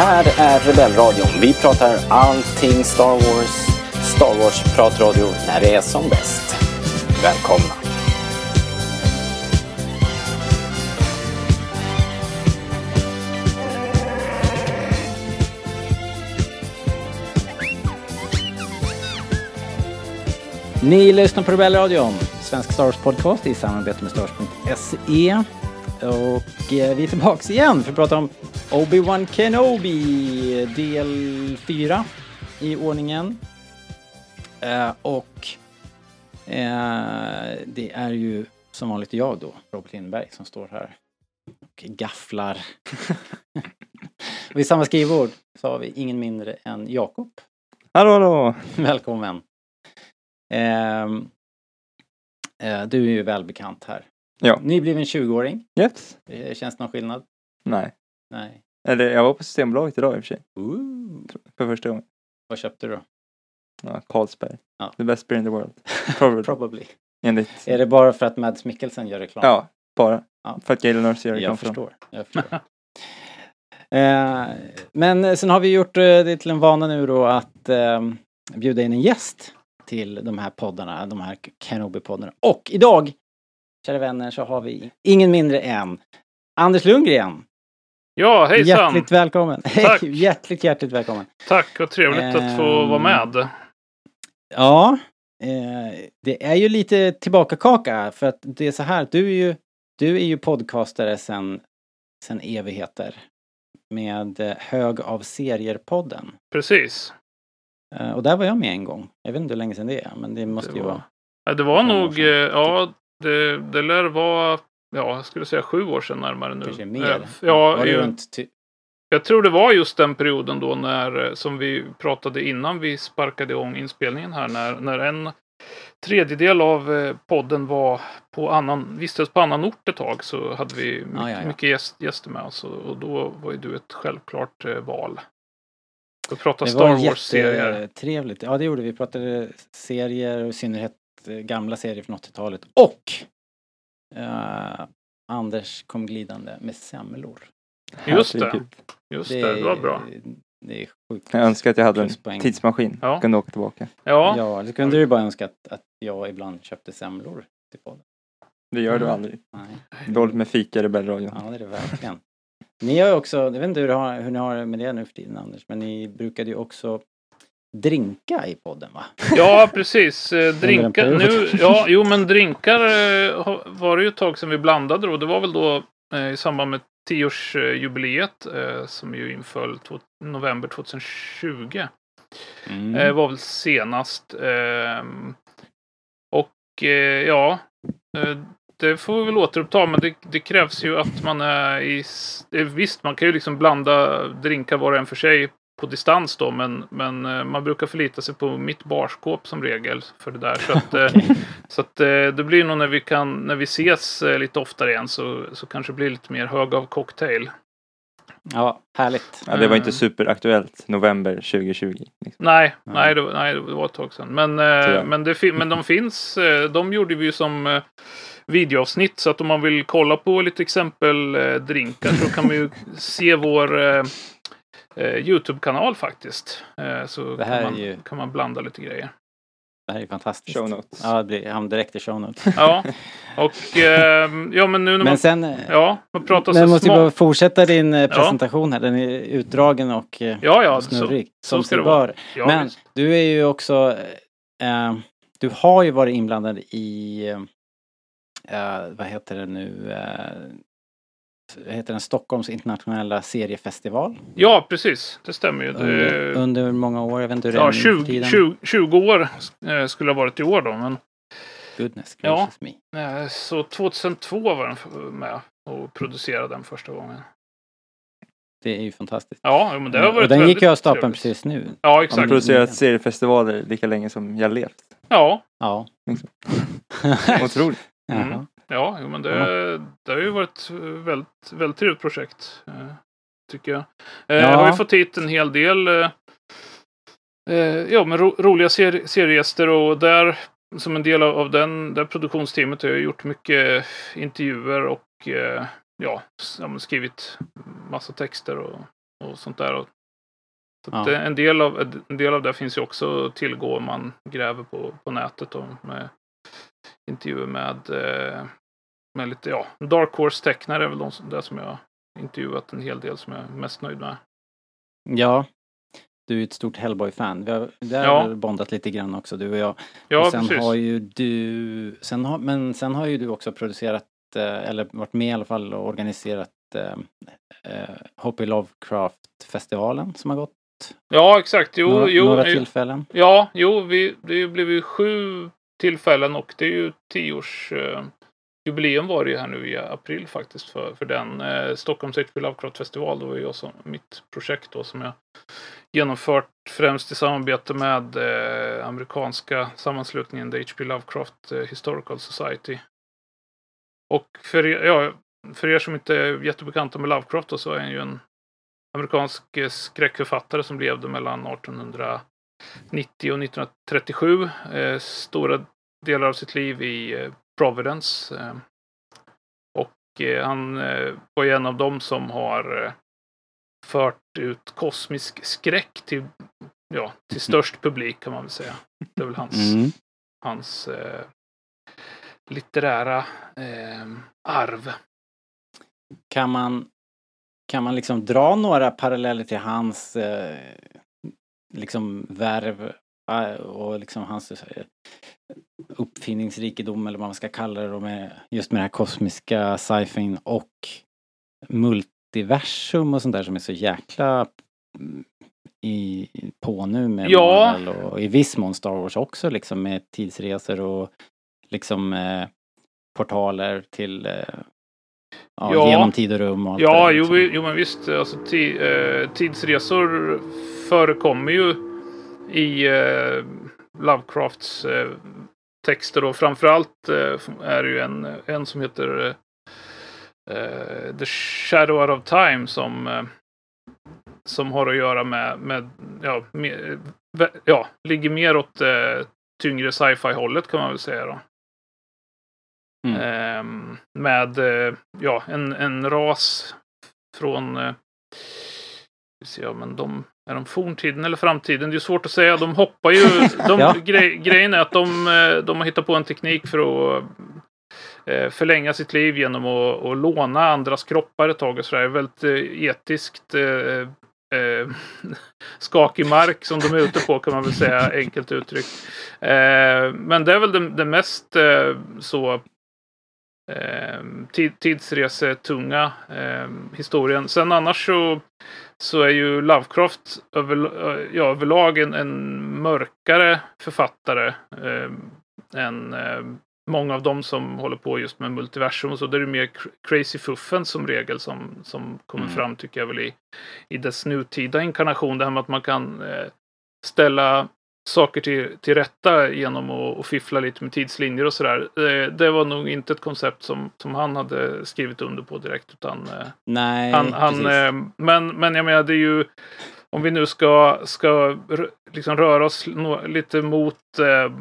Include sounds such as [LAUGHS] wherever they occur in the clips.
här är Rebellradion. Vi pratar allting Star Wars. Star Wars-pratradio när det är som bäst. Välkomna! Ni lyssnar på Rebellradion, svensk Star Wars-podcast i samarbete med Stars.se. Och eh, vi är tillbaks igen för att prata om Obi-Wan Kenobi, del 4 i ordningen. Eh, och eh, det är ju som vanligt jag då, Robert Lindberg, som står här och gafflar. [LAUGHS] i samma skrivbord så har vi ingen mindre än Jakob. Hallå, hallå! Välkommen! Ehm, eh, du är ju välbekant här. Ja. Nybliven 20-åring. Yes. Eh, Känns det någon skillnad? Nej. Nej. Eller jag var på Systembolaget idag i och för sig. Ooh. För första gången. Vad köpte du då? Ja, Carlsberg. Ja. The best beer in the world. [LAUGHS] Probably. Probably. Enligt. Är det bara för att Mads Mikkelsen gör reklam? Ja, bara. Ja. För att Galen Nurse gör reklam jag förstår. Jag förstår. [LAUGHS] eh, men sen har vi gjort eh, det till en vana nu då att eh, bjuda in en gäst till de här poddarna, de här Kenobi-poddarna. Och idag, kära vänner, så har vi ingen mindre än Anders Lundgren. Ja, hejsan! Hjärtligt välkommen! [LAUGHS] Tack. Hjärtligt, hjärtligt välkommen! Tack, vad trevligt att få Ehm, vara med. Ja, eh, det är ju lite tillbaka kaka för att det är så här, du är ju, du är ju podcastare sen, sen evigheter. Med eh, Hög av serier-podden. Precis. Eh, och där var jag med en gång. Jag vet inte hur länge sedan det är, men det måste Det ju var- vara... Ja, Det var nog, ja, det, det lär vara, ja, jag skulle säga sju år sedan närmare nu. Kanske mer. Eh, Ja, var det ju- runt ty- jag tror det var just den perioden då när, eh, som vi pratade innan vi sparkade igång inspelningen här, när, när en tredjedel av eh, podden var på annan, vistades på annan ort ett tag så hade vi mycket, ja, ja. mycket gäst, gäster med oss och, då var ju du ett självklart eh, val. Att prata Det Star Wars-serier. jättetrevligt. Ja, det gjorde vi. Vi pratade serier och i synnerhet eh, gamla serier från 80-talet. Och eh, Anders kom glidande med semlor. Just det. Herregud. Just det, det var bra. Det är sjukt. Jag önskar att jag hade en Pluspoäng. tidsmaskin. Ja. Kunde åka tillbaka. Ja, Ja, eller kunde du bara önska att, att jag ibland köpte semlor till podden. Det gör du Mm. aldrig. Nej, Dåligt med fika i Rebellradion. ja det är det verkligen. Ni har ju också, jag vet inte hur, det har, hur ni har det med det nu för tiden Anders, men ni brukade ju också drinka i podden va? Ja, precis. Eh, drinkar. Nu, ja, jo, men drinkar eh, var det ju ett tag sedan vi blandade då. Det var väl då eh, i samband med tioårsjubileet som ju inföll november 2020. Mm. Var väl senast. ehm, och ja, det får vi väl återuppta. Men det, det krävs ju att man är i... Visst, man kan ju liksom blanda drinkar var och en för sig på distans då. Men, men eh, man brukar förlita sig på mitt barskåp som regel för det där. Så att, eh, [LAUGHS] så att eh, det blir nog när vi kan, när vi ses lite oftare igen så, så kanske det blir lite mer hög av cocktail. Ja, härligt. Ja, det var inte superaktuellt november 2020. Liksom. Nej, Ja. nej, det, var- nej, det var ett tag sedan. Men, men, det, men de finns. De gjorde vi ju som videoavsnitt. Så att om man vill kolla på lite exempel drinkar så kan man ju se vår Youtube-kanal faktiskt. Eh, så Det här kan, man, ju- kan man blanda lite grejer. Det här är fantastiskt. Show notes. Ja, det blir, han direkt i show notes. Ja, och eh, ja, men nu när man, Men sen, eh, ja, man pratar men så måste ju bara fortsätta din eh, presentation här. Den är utdragen och eh, Ja, ja, så, snurrig. så som ska sig det vara. ja, Men visst. du är ju också, eh, du har ju varit inblandad i, eh, vad heter det nu, eh, heter den, Stockholms internationella seriefestival. ja, precis. Det stämmer ju. Under, under många år, jag vet inte hur ja, nu för 20, tiden. 20, 20 år eh, skulle ha varit i år då. Men Goodness Ja. gracious me. Eh, Så 2002 var den med och producerade den första gången. Det är ju fantastiskt. Ja, men det har varit och den gick ju av stapeln trevligt. precis nu. Ja, Jag har exakt. producerat seriefestivaler lika länge som jag levt. Ja, Ja. [LAUGHS] Otroligt. Mm. Ja men det, det har ju varit väldigt, väldigt trevligt projekt. eh, Tycker jag. Eh, Ja. Jag har ju fått hit en hel del eh, ja, men ro, roliga ser, seriegäster och där som en del av, den, det produktionsteamet har jag gjort mycket intervjuer och ja, skrivit massa texter och, och sånt där. Och, så Ja. en, del av, en del av det finns ju också att tillgå om man gräver på, på nätet. Och med intervjuer med, eh, med lite, ja, Dark Horse-tecknare är väl de, som- det som jag har intervjuat en hel del som jag är mest nöjd med. Ja. Du är ett stort Hellboy-fan. Vi har, det har Ja. väl bondat lite grann också, du och jag. Ja, och sen precis. har ju du, sen har, men sen har ju du också producerat, eh, eller varit med i alla fall och organiserat eh, eh, Hoppy Lovecraft-festivalen som har gått Ja, exakt. Jo, några, jo, några tillfällen. Ja, jo, vi, det blev ju sju tillfällen och det är ju tioårs eh, jubileum var det ju här nu i april faktiskt för, för den. Eh, Stockholms H.P. Lovecraft festival, det var ju också mitt projekt då som jag genomfört främst i samarbete med eh, amerikanska sammanslutningen The H.P. Lovecraft eh, Historical Society. Och för er, ja, för er som inte är jättebekanta med Lovecraft då, så är han ju en amerikansk eh, skräckförfattare som levde mellan 1890 och 1937. Eh, stora delar av sitt liv i eh, Providence. Eh, och eh, han eh, var ju en av dem som har fört ut kosmisk skräck till, ja, till störst publik kan man väl säga. Det är väl hans, Mm. hans eh, litterära eh, arv. Kan man, kan man liksom dra några paralleller till hans eh, liksom värv och liksom hans eh, uppfinningsrikedom eller vad man ska kalla det med just med det här kosmiska sci-fin och multiversum och sånt där som är så jäkla mm, i, på nu med Ja. Marvel och i viss mån Star Wars också liksom med tidsresor och liksom eh, portaler till eh, ja, Ja. genom tid och rum och allt Ja, det jo, liksom. vi- jo men visst. Alltså, ti, eh, tidsresor förekommer ju i eh, Lovecrafts eh, texter och framförallt eh, är det ju en, en som heter eh, eh, The Shadow Out of Time som, eh, som har att göra med, med ja, med, ja, ligger mer åt tyngre sci-fi hållet kan man väl säga då. Mm. Ehm, med ja, en, en ras från vi ser, ja, men de, är de forntiden eller framtiden? Det är svårt att säga. De hoppar ju. [LAUGHS] De, Ja. grej, grejen är att de, eh, de har hittat på en teknik för att eh, förlänga sitt liv genom att, att låna andras kroppar ett tag. Och så där. Väldigt eh, etiskt eh, eh, [LAUGHS] skakig mark som de är ute på kan man väl säga enkelt uttryckt. Eh, men det är väl det, det mest eh, så eh, tid, tidsresetunga eh, historien. Sen annars så, så är ju Lovecraft över, ja, överlag en, en mörkare författare eh, än eh, många av dem som håller på just med multiversum och så. Det är det mer cr- crazy fuffen som regel som, som kommer Mm. fram tycker jag väl i, i dess nutida inkarnation. Det här med att man kan eh, ställa saker till, till rätta genom att, att fiffla lite med tidslinjer och sådär. Eh, det var nog inte ett koncept som, som han hade skrivit under på direkt. Utan, eh, Nej, han, han, eh, men, men jag menar, det är ju om vi nu ska, ska liksom röra oss lite mot eh,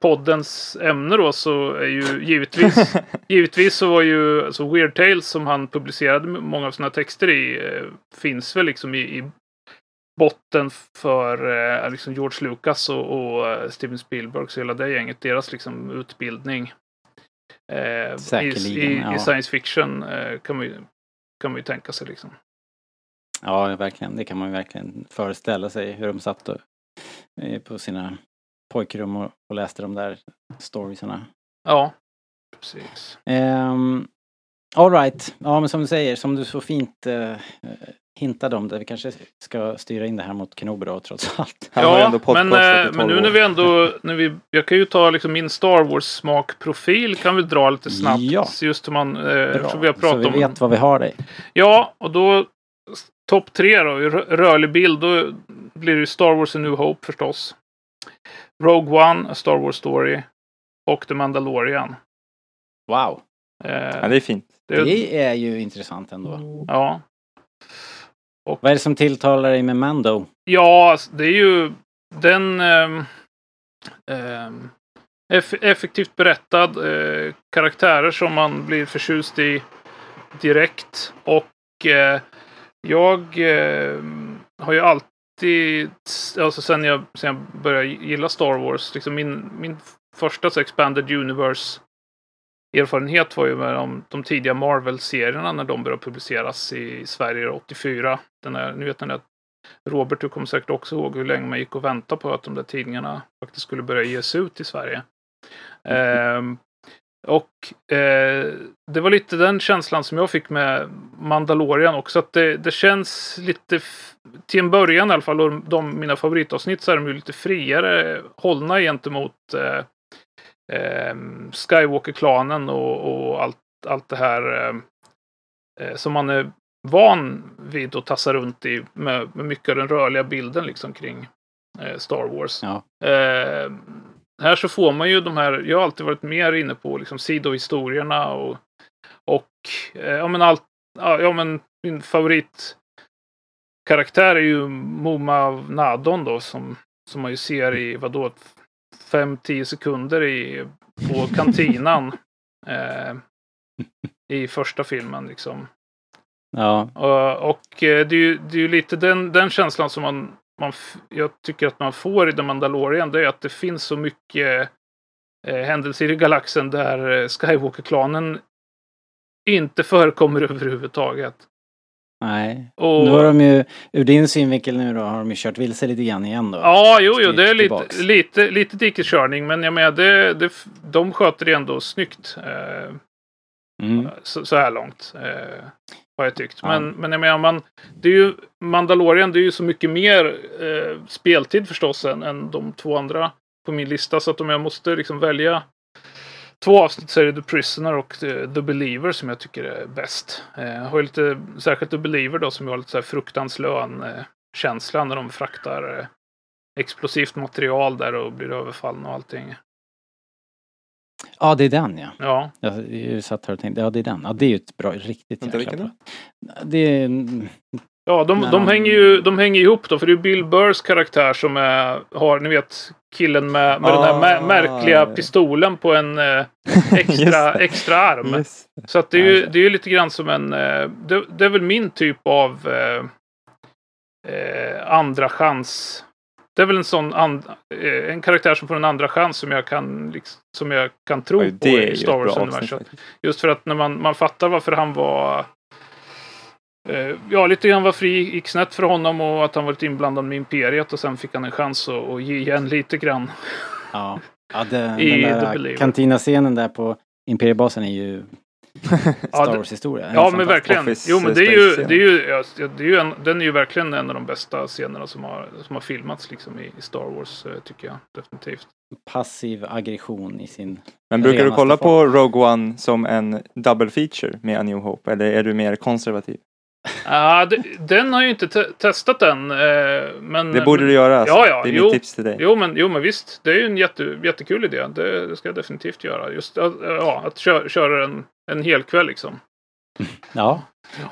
poddens ämne då så är ju givetvis, [LAUGHS] givetvis så var ju alltså Weird Tales som han publicerade många av sina texter i eh, finns väl liksom i, i botten för eh, liksom George Lucas och, och eh, Steven Spielberg så hela det gänget, deras liksom utbildning. Eh, i, i, ja. I science fiction eh, kan, man ju, kan man ju tänka sig liksom. Ja, verkligen. Det kan man ju verkligen föreställa sig hur de satt och, eh, på sina pojkrum och, och läste de där storiesarna. Ja, precis. Um, Alright, ja men som du säger, som du så fint uh, hintade om det, vi kanske ska styra in det här mot Kenobi då trots allt. Ändå men, eh, 12 men nu när vi ändå, när vi, jag kan ju ta liksom min Star Wars smakprofil kan vi dra lite snabbt. Ja. Just hur man, eh, Bra, vi har så pratat vi om. vet vad vi har dig. Ja, och då topp tre då, i rörlig bild, då blir det ju Star Wars A New Hope förstås. Rogue One, A Star Wars Story och The Mandalorian. Wow, Eh, Ja, det är fint. det, det är ju intressant ändå. ja. Vad är det som tilltalar dig med Mando? Ja, alltså, det är ju den ehm, ehm, eff effektivt berättad. Eh, karaktärer som man blir förtjust i direkt. Och eh, jag eh, har ju alltid, alltså sen jag, sen jag började gilla Star Wars, liksom min, min första så Expanded Universe erfarenhet var ju med de, de tidiga Marvel-serierna när de började publiceras i Sverige 84. Den här, nu vet ni att Robert, du kommer säkert också ihåg hur länge man gick och väntade på att de där tidningarna faktiskt skulle börja ges ut i Sverige. Mm. och eh, det var lite den känslan som jag fick med Mandalorian också. Att det, det känns lite, till en början i alla fall, och de, mina favoritavsnitt så är de ju lite friare hållna gentemot eh, eh, Skywalker-klanen och, och, allt, allt det här eh, eh, som man är van vid att tassa runt i med, med mycket av den rörliga bilden liksom kring eh, Star Wars. Ja. Eh, här så får man ju de här, jag har alltid varit mer inne på liksom sidohistorierna och, och eh, ja men allt, ja men min favoritkaraktär är ju Moma Nadon då som, som man ju ser i vadå 5-10 sekunder i, på [LAUGHS] kantinan eh, i första filmen liksom. Ja. Och, och eh, det är ju, det är ju lite den, den känslan som man, man, jag tycker att man får i The Mandalorian. Det är att det finns så mycket eh, händelser i galaxen där eh, Skywalker-klanen inte förekommer [LAUGHS] överhuvudtaget. Nej. Och, Nu har de ju, ur din synvinkel nu då, har de ju kört vilse lite grann igen då. ja, jo, jo, det är lite, lite, lite dikeskörning, men jag menar, det, det, de sköter det ändå snyggt. Eh, Mm. så, så här långt. Eh, har jag tyckt. Ja. Men, men jag menar, man, det är ju, Mandalorian det är ju så mycket mer eh, speltid förstås än, än de två andra på min lista. Så att om jag måste liksom välja två avsnitt så är det The Prisoner och The, The Believer som jag tycker är bäst. Eh, jag har ju lite, särskilt The Believer då som jag har lite så här fruktanslön eh, känsla när de fraktar eh, explosivt material där och blir överfallna och allting. Ja, det är den ja. Ja, Jag, jag satt här och tänkte, ja det är den. Ja, det är ju ett bra, riktigt Vänta, jäkla vilken bra. Det är... Ja, de, de, de- hänger ju, de hänger ihop då, för det är Bill Burrs karaktär som är, har, ni vet, killen med, med den här Ah. mä- märkliga pistolen på en eh, [LAUGHS] extra, extra arm. Yes. Så att det är Ja, ju, det. är lite grann som en, eh, det, det är väl min typ av eh, eh, andra chans. Det är väl en sån and, eh, en karaktär som får en andra chans som jag kan, liksom, som jag kan tro Oj, på i Star Wars-universum. faktiskt. Just för att när man, man fattar varför han var Ja, lite grann var fri, gick snett för honom och att han varit inblandad med Imperiet och sen fick han en chans att, att ge igen lite grann. Ja, ja den, [LAUGHS] I den där kantinascenen där på Imperiebasen är ju Star det- Wars historia. Ja, men verkligen. Office Jo, men det är ju, det är ju, ja, det är ju en, den är ju verkligen en av de bästa scenerna som har, som har filmats liksom i, i Star Wars, eh, tycker jag. Definitivt. Passiv aggression i sin... Men brukar du kolla form. på Rogue One som en double feature med A New Hope? Eller är du mer konservativ? Ah, den har jag ju inte te- testat än. Eh, men, Det borde du göra. Alltså. Ja, ja, det är jo. mitt tips till dig. Jo men, jo, men visst. Det är ju en jätte, jättekul idé. Det, det ska jag definitivt göra. Just att- ja, att köra, köra en, en hel kväll liksom. [LAUGHS] Ja.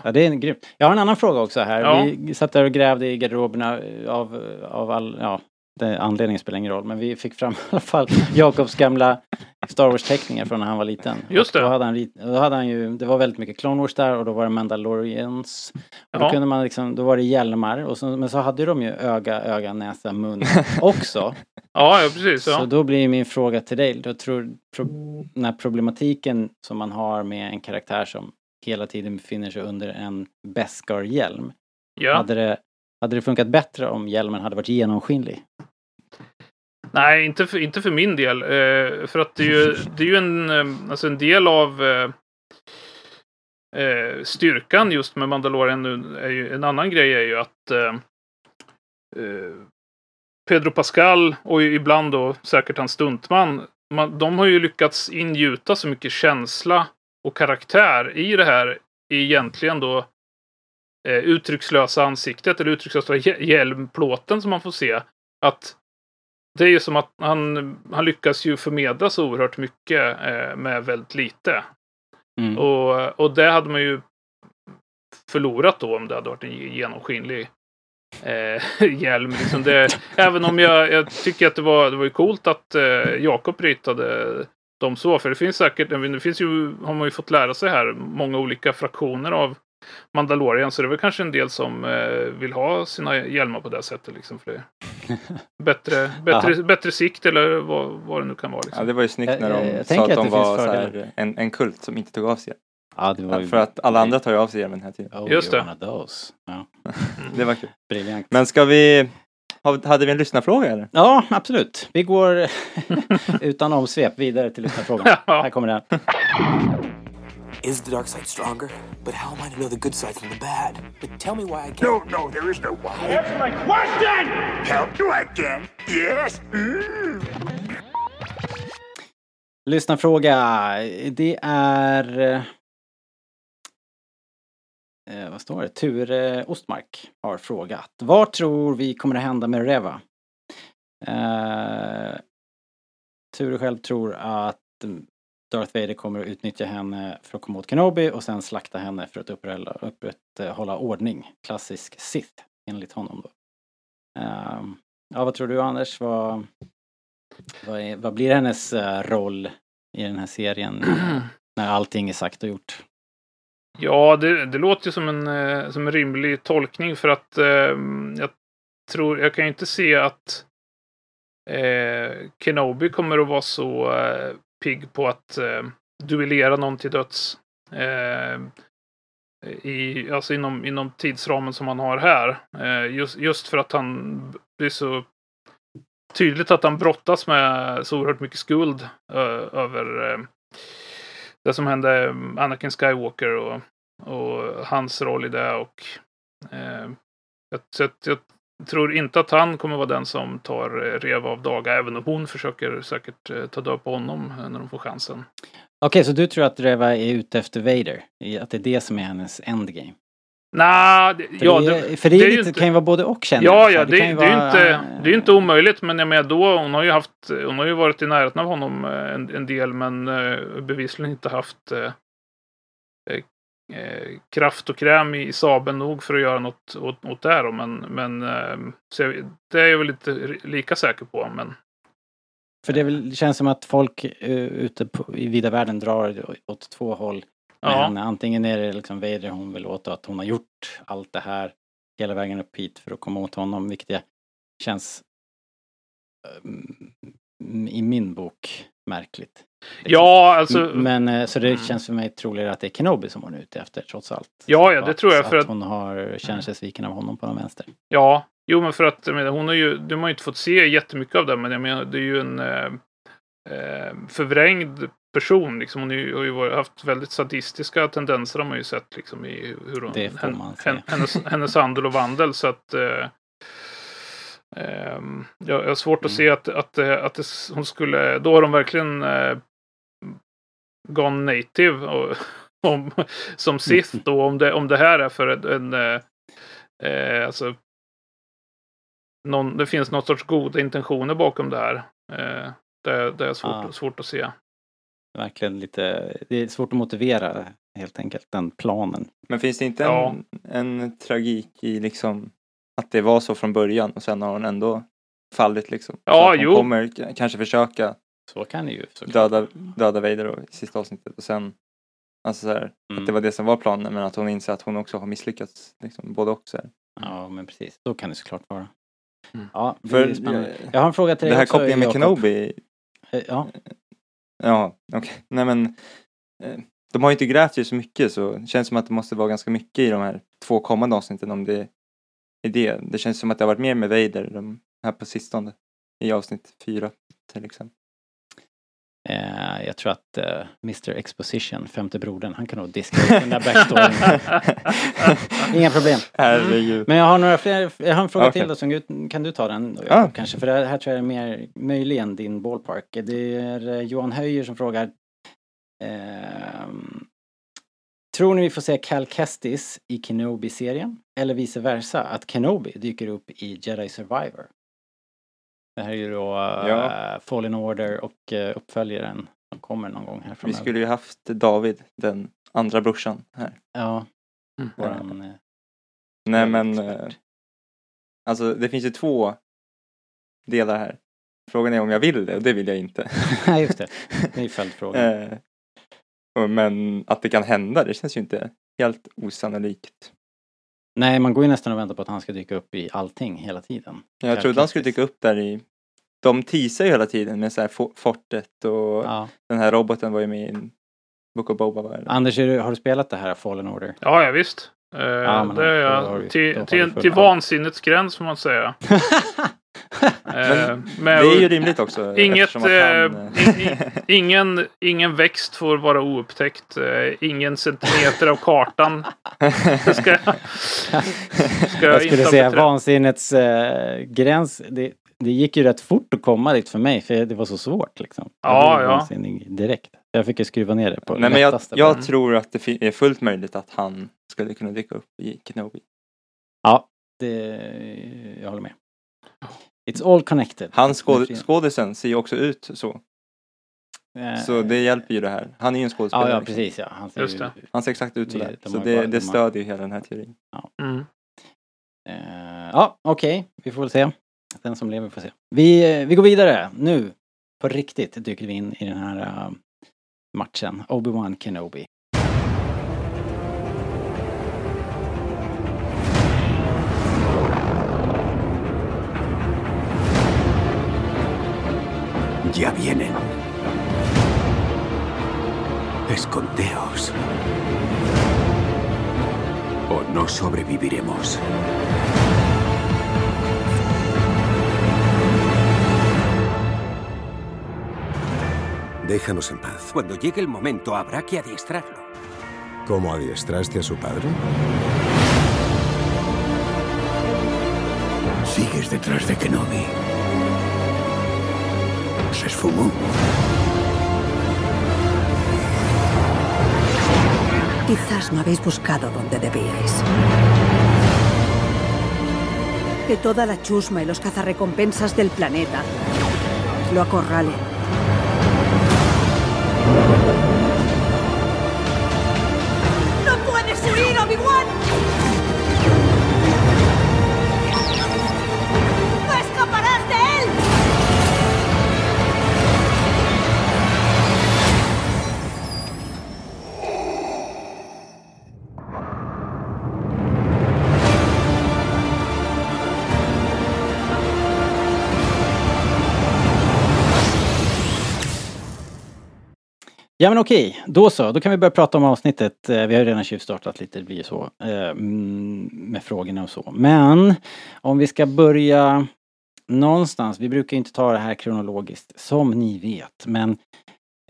ja, det är grymt. Jag har en annan fråga också här. Ja. Vi satt där och grävde i garderoberna av, av all... Ja, det, anledningen spelar ingen roll, men vi fick fram [LAUGHS] i alla fall Jakobs gamla Star Wars-teckningar från när han var liten. Just Och det. Då hade han, då hade han ju, det var väldigt mycket Clone Wars där och då var det Mandalorians. Och då kunde man liksom, då var det hjälmar och så, men så hade de ju öga, öga, näsa, mun [LAUGHS] också. Ja, ja precis. Så Ja. då blir min fråga till dig, då tror pro, den här problematiken som man har med en karaktär som hela tiden befinner sig under en Beskar-hjälm. Ja. Hade, det, hade det funkat bättre om hjälmen hade varit genomskinlig? Nej, inte för, inte för min del. Eh, för att det är ju, det är ju en, eh, alltså en del av eh, eh, styrkan just med Mandalorian nu. Är ju, en annan grej är ju att eh, eh, Pedro Pascal och ibland då säkert hans stuntman. Man, de har ju lyckats ingjuta så mycket känsla och karaktär i det här egentligen då eh, uttryckslösa ansiktet eller uttryckslösa hj- hjälmplåten som man får se. Att det är ju som att han, han lyckas ju förmedla så oerhört mycket eh, med väldigt lite. Mm. Och, och det hade man ju förlorat då om det hade varit en genomskinlig eh, [LAUGHS] hjälm. Liksom det, även om jag, jag tycker att det var, det var ju coolt att eh, Jakob ritade dem så. För det finns säkert, det finns ju, har man ju fått lära sig här, många olika fraktioner av Mandalorian. Så det är väl kanske en del som eh, vill ha sina hjälmar på det sättet. Liksom, för det [LAUGHS] bättre, bättre, bättre sikt eller vad, vad det nu kan vara. Liksom. Ja, det var ju snyggt när Jag- de jag- jag sa tänker att att de var så här, en, en kult som inte tog av sig. Ja, det var ju... För att alla andra tar ju av sig hjälmen hela tiden. Oh, Just det. Ja, [LAUGHS] Det var kul. briljant. Men ska vi... ha- Hade vi en lyssnarfråga eller? Ja, absolut. Vi går [LAUGHS] utan omsvep vidare till lyssnarfrågan. Ja. Här kommer den. Is the dark side stronger? But how am I to know the good side from the bad? But tell me why I can't. No, no, there is no why. Answer my question! Help you again? Yes? Mm. Lyssnarfråga. Det är... Eh, vad står det? Ture Ostmark har frågat. Vad tror vi kommer att hända med Reva? Eh, Ture själv tror att Darth Vader kommer att utnyttja henne för att komma åt Kenobi och sen slakta henne för att upprätthålla, ordning. Klassisk Sith, enligt honom då. Eh, ja, vad tror du Anders? Vad, vad, är, vad blir hennes eh, roll i den här serien [CLEARS THROAT] när allting är sagt och gjort? Ja, det, det låter ju som en, eh, som en rimlig tolkning för att eh, jag tror, jag kan ju inte se att eh, Kenobi kommer att vara så eh, pigg på att eh, duellera någon till döds. Eh, i, alltså inom, inom tidsramen som han har här. Eh, just, just för att han blir så tydligt att han brottas med så oerhört mycket skuld eh, över eh, det som hände eh, Anakin Skywalker och, och hans roll i det. Och, eh, jag, jag tror inte att han kommer vara den som tar eh, rev av daga, även om hon försöker säkert eh, ta död på honom eh, när de får chansen. Okej, så du tror att Reva är ute efter Vader? Att det är det som är hennes endgame? Nej, det, För ja, det, det, är- för det, är det är lite, inte- kan ju vara både och känner. Ja, ja, det, det, är ju vara, inte, eh, det är inte omöjligt, men jag menar då, hon har ju haft, hon har ju varit i närheten av honom en, en del, men bevisligen inte haft eh, eh, eh, kraft och kräm i sabeln nog för att göra något åt, åt det. Då. Men, men eh, jag, det är jag väl inte lika säker på. Men För det väl, känns som att folk uh, ute på, i vida världen drar åt två håll Ja. henne. Antingen är det liksom Vader hon vill åt att hon har gjort allt det här hela vägen upp hit för att komma åt honom, vilket det känns um, i min bok märkligt. Liksom. ja, alltså. M- Men eh, så det Mm. känns för mig troligare att det är Kenobi som hon är ute efter trots allt. Ja, ja, det tror jag, Att, för att att- hon har, känner sig sviken av honom på den vänster. Ja, jo men för att menar, hon har ju, de har ju inte fått se jättemycket av det, men jag menar det är ju en eh, eh, förvrängd person. Liksom. Hon har ju haft väldigt sadistiska tendenser har man ju sett liksom, i hur hon, hen, hennes, [LAUGHS] hennes handel och vandel. Så att eh, ehm, jag har svårt att Mm. se att, att, eh, att det, hon skulle, då har de verkligen gone native och, [LAUGHS] om, som Sith då, om det, om det här är för en, en eh, eh, alltså någon, det finns något sorts goda intentioner bakom det här. Eh, det, det är svårt, Ja. svårt att se. Verkligen lite, det är svårt att motivera helt enkelt den planen. Men finns det inte Ja. en, en tragik i liksom att det var så från början och sen har hon ändå fallit liksom? Ja, så att hon jo. kommer kanske försöka Så kan det ju såklart. döda, döda Vader då, i sista avsnittet och sen Alltså så här, Mm. att det var det som var planen men att hon inser att hon också har misslyckats. Liksom, både och så här. Ja, men precis. Så kan det såklart vara. Mm. Ja, det För spännande. eh, Jag har en fråga till det dig här också, kopplingen med Jakob. Kenobi. Eh, Ja, Ja, okej. Nej men. Eh, de har ju inte grävt ju så mycket så det känns som att det måste vara ganska mycket i de här två kommande avsnitten om det är det. Det känns som att det har varit mer med Vader de här på sistone. I avsnitt fyra till exempel. Eh, jag tror att eh, Mr Exposition, femte brodern, han kan nog diska ut den där backstoryn. [LAUGHS] Inga problem. Herregud. Men jag har några fler, jag har en fråga Okej. till då, som kan du ta den då. Jakob, kanske? För det här tror jag är mer, möjligen din ballpark. Det är eh, Johan Höjer som frågar ehm, Tror ni vi får se Cal Kestis i Kenobi-serien? Eller vice versa, att Kenobi dyker upp i Jedi Survivor? Det här är ju då eh, Ja. Fallen Order och uh, uppföljaren som kommer någon gång här Vi framöver. skulle ju haft David, den andra brorsan här. Ja, Mm. våran... eh, Nej men. Eh, alltså det finns ju två delar här. Frågan är om jag vill det och det vill jag inte. [LAUGHS] Nej, just det. Det är ju följdfrågan. [LAUGHS] Eh, men att det kan hända, det känns ju inte helt osannolikt. Nej, man går ju nästan och väntar på att han ska dyka upp i allting hela tiden. Jag trodde han skulle dyka upp där i... De teasar ju hela tiden med så här fo- fortet och Ja. den här roboten var ju med i Book of Boba. Var? Anders, är du, har du spelat det här Fallen Order? Ja, ja visst. Eh, Ja, men det är har jag. Till, har vi till, till vansinnets gräns får man säga. [LAUGHS] Eh, Det med- är ju rimligt också. Inget, eh, han, i- i- ingen, ingen växt får vara oupptäckt. Eh, ingen centimeter av kartan [LAUGHS] ska, ska Jag skulle säga vansinnets eh, gräns. Det, det gick ju rätt fort att komma dit för mig för det var så svårt liksom. Ja, ja. direkt. Jag fick ju skruva ner det på Nej, men jag, jag tror att det är fullt möjligt att han skulle kunna dyka upp i Kenobi. Ja, det, jag håller med. It's all connected. Han skåd, skådisen ser ju också ut så. eh, Så det hjälper ju det här. Han är ju en skådespelare. Ja, ja precis ja. Han ser Just ju. Han ser exakt ut sådär. de Så det, bara- det de stödjer ju hela den här teorin. Mm. Eh, ja, okej. Vi får väl se. Den som lever får se. Vi, eh, vi går vidare nu. På riktigt dyker vi in i den här eh, matchen. Obi-Wan Kenobi. Ya vienen. Escondeos. O no sobreviviremos. Déjanos en paz. Cuando llegue el momento habrá que adiestrarlo. ¿Cómo adiestraste a su padre? Sigues detrás de Kenobi. Se esfumó. Quizás no habéis buscado donde debíais. Que toda la chusma y los cazarrecompensas del planeta lo acorralen. Ja men okej, då så. Då kan vi börja prata om avsnittet. Eh, vi har ju redan tjuvstartat lite, det blir ju så. Eh, med frågorna och så. Men om vi ska börja någonstans. Vi brukar ju inte ta det här kronologiskt som ni vet. Men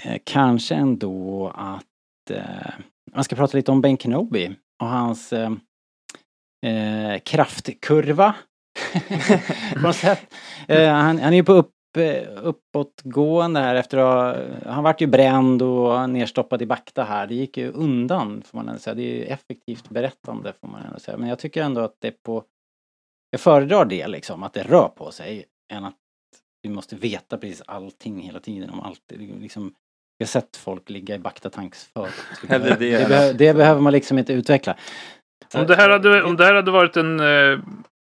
eh, kanske ändå att eh, man ska prata lite om Ben Kenobi och hans eh, eh, kraftkurva. [LAUGHS] på något sätt. Eh, han, han är ju på upp, uppåtgående här efter att ha, han vart ju bränd och nerstoppad i Bakta här. Det gick ju undan får man ändå säga. Det är ju effektivt berättande får man ändå säga. Men jag tycker ändå att det är på, jag föredrar det liksom, att det rör på sig än att vi måste veta precis allting hela tiden om allt. Det Liksom, jag har sett folk ligga i Bakta-tanks för. Hellre [LAUGHS] det det, att- det behöver man liksom inte utveckla. Om det, här hade, om det här hade varit en eh,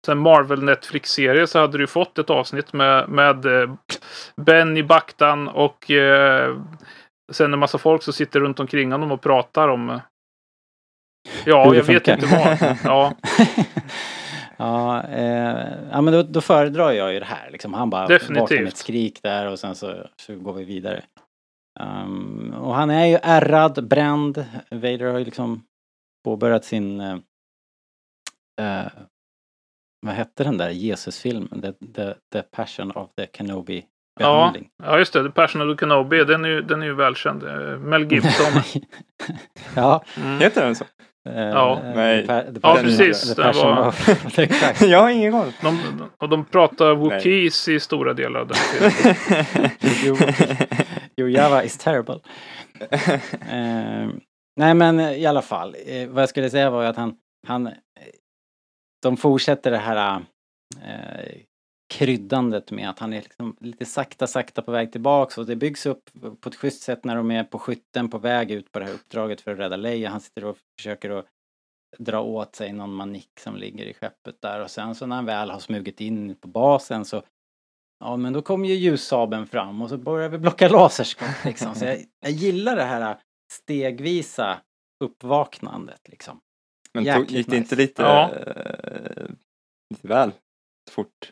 här Marvel Netflix-serie så hade du fått ett avsnitt med, med eh, Ben i baktan och eh, sen en massa folk som sitter runt omkring honom och pratar om eh, Ja, jag vet inte vad. Ja, [LAUGHS] ja, eh, ja men då, då föredrar jag ju det här liksom. Han bara Definitivt. vaknar med ett skrik där och sen så, så går vi vidare. Um, och han är ju ärrad, bränd. Vader har ju liksom påbörjat sin eh, vad hette den där Jesusfilmen? The, the, the Passion of the Kenobi ja, ja, just det. The Passion of the Kenobi, den är ju, den är ju välkänd. Eh, Mel Gibson. [LAUGHS] ja. Mm. Heter den så? eh, Ja. eh, Nej. the the Ja, precis. The passion var- of, [LAUGHS] exakt. jag har ingen koll. De, och de pratar Wookiees i stora delar av den [LAUGHS] filmen. Jo. Your Java is terrible. Eh, nej men i alla fall, eh, vad jag skulle säga var ju att han, han de fortsätter det här eh, kryddandet med att han är liksom lite sakta, sakta på väg tillbaks och det byggs upp på ett schysst sätt när de är på skytten på väg ut på det här uppdraget för att rädda Leia. Han sitter och försöker att dra åt sig någon manik som ligger i skeppet där och sen så när han väl har smugit in på basen så Ja men då kommer ju ljussabeln fram och så börjar vi blocka laserskott liksom. Så jag, jag gillar det här stegvisa uppvaknandet liksom. Men tog, gick det inte nice. lite, Ja. eh, lite väl fort?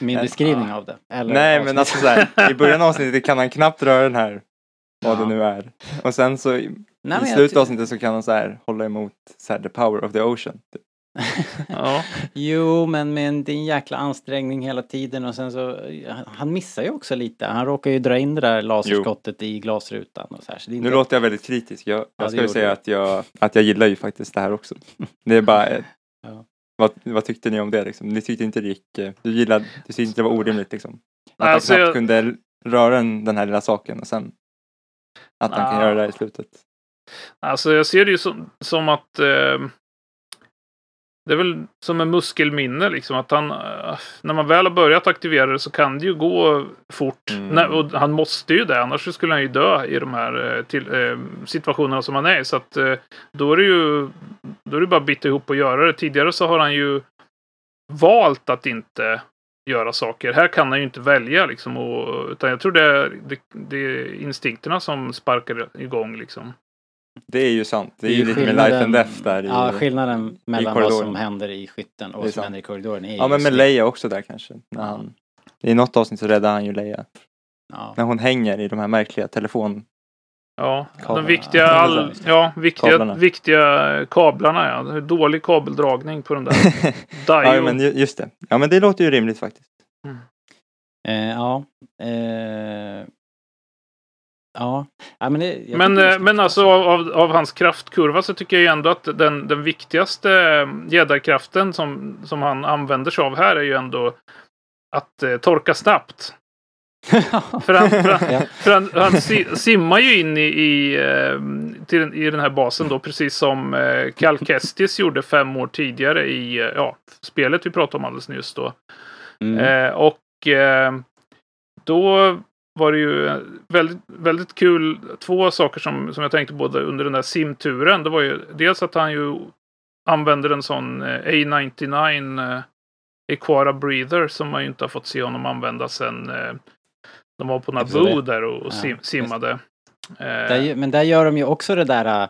Min Eh, beskrivning av det. Eller Nej men avsnitt. alltså såhär, i början av [LAUGHS] avsnittet kan han knappt röra den här, vad Ja. det nu är. Och sen så i, Nej, i men slutet av avsnittet så kan han så här hålla emot så här, the power of the ocean. typ. Ja. [LAUGHS] Jo, men med en jäkla ansträngning hela tiden och sen så, han missar ju också lite. Han råkar ju dra in det där laserskottet i glasrutan och så här. Så Nu låter jag väldigt kritisk. Jag, jag ska ju säga att jag, att jag gillar ju faktiskt det här också. Det är bara, [LAUGHS] Ja. vad, vad tyckte ni om det liksom? Ni tyckte inte det gick, eh, du gillade, du tyckte inte det var orimligt liksom? Att han Alltså, knappt jag- kunde röra den, den här lilla saken och sen att han kan göra det här i slutet. Alltså jag ser det ju som, som att eh, det är väl som en muskelminne liksom. Att han, eh, när man väl har börjat aktivera det så kan det ju gå fort. Mm. Nej, och han måste ju det, annars skulle han ju dö i de här eh, till, eh, situationerna som han är i. Så att eh, då är det ju då är det bara att bita ihop och göra det. Tidigare så har han ju valt att inte göra saker. Här kan han ju inte välja liksom. Och, utan jag tror det är, det, det är instinkterna som sparkar igång liksom. Det är ju sant. Det är, ju lite med life and death där i, Ja, skillnaden mellan vad som händer i skytten och vad som händer i korridoren är Ja men med. Leia också där kanske. När han, I något avsnitt så räddar han ju Leia. Ja. När hon hänger i de här märkliga telefon... Ja, Kablarna. de viktiga, all, ja, viktiga, Kablarna. viktiga kablarna. Ja. Dålig kabeldragning på den där. [LAUGHS] ja men ju- just det. Ja men det låter ju rimligt faktiskt. Eh, ja. Eh, ja. ja. men det, Men, eh, men alltså av, av, hans kraftkurva så tycker jag ju ändå att den, den viktigaste eh, jedi-kraften som, som han använder sig av här är ju ändå att eh, torka snabbt. [LAUGHS] För han, för han, Ja. för han, han si, simmar ju in i, i, eh, till, i den här basen då, precis som eh, Cal Kestis gjorde fem år tidigare i ja, spelet vi pratade om alldeles nyss då. Mm. Eh, och eh, då var det ju eh, väldigt, väldigt kul. Två saker som, som jag tänkte på både under den där simturen. Det var ju dels att han ju använder en sån eh, A99 eh, Equara Breather som man ju inte har fått se honom använda sen eh, de var på Naboo där och, Ja, sim, det. simmade. Eh, Där, men där gör de ju också det där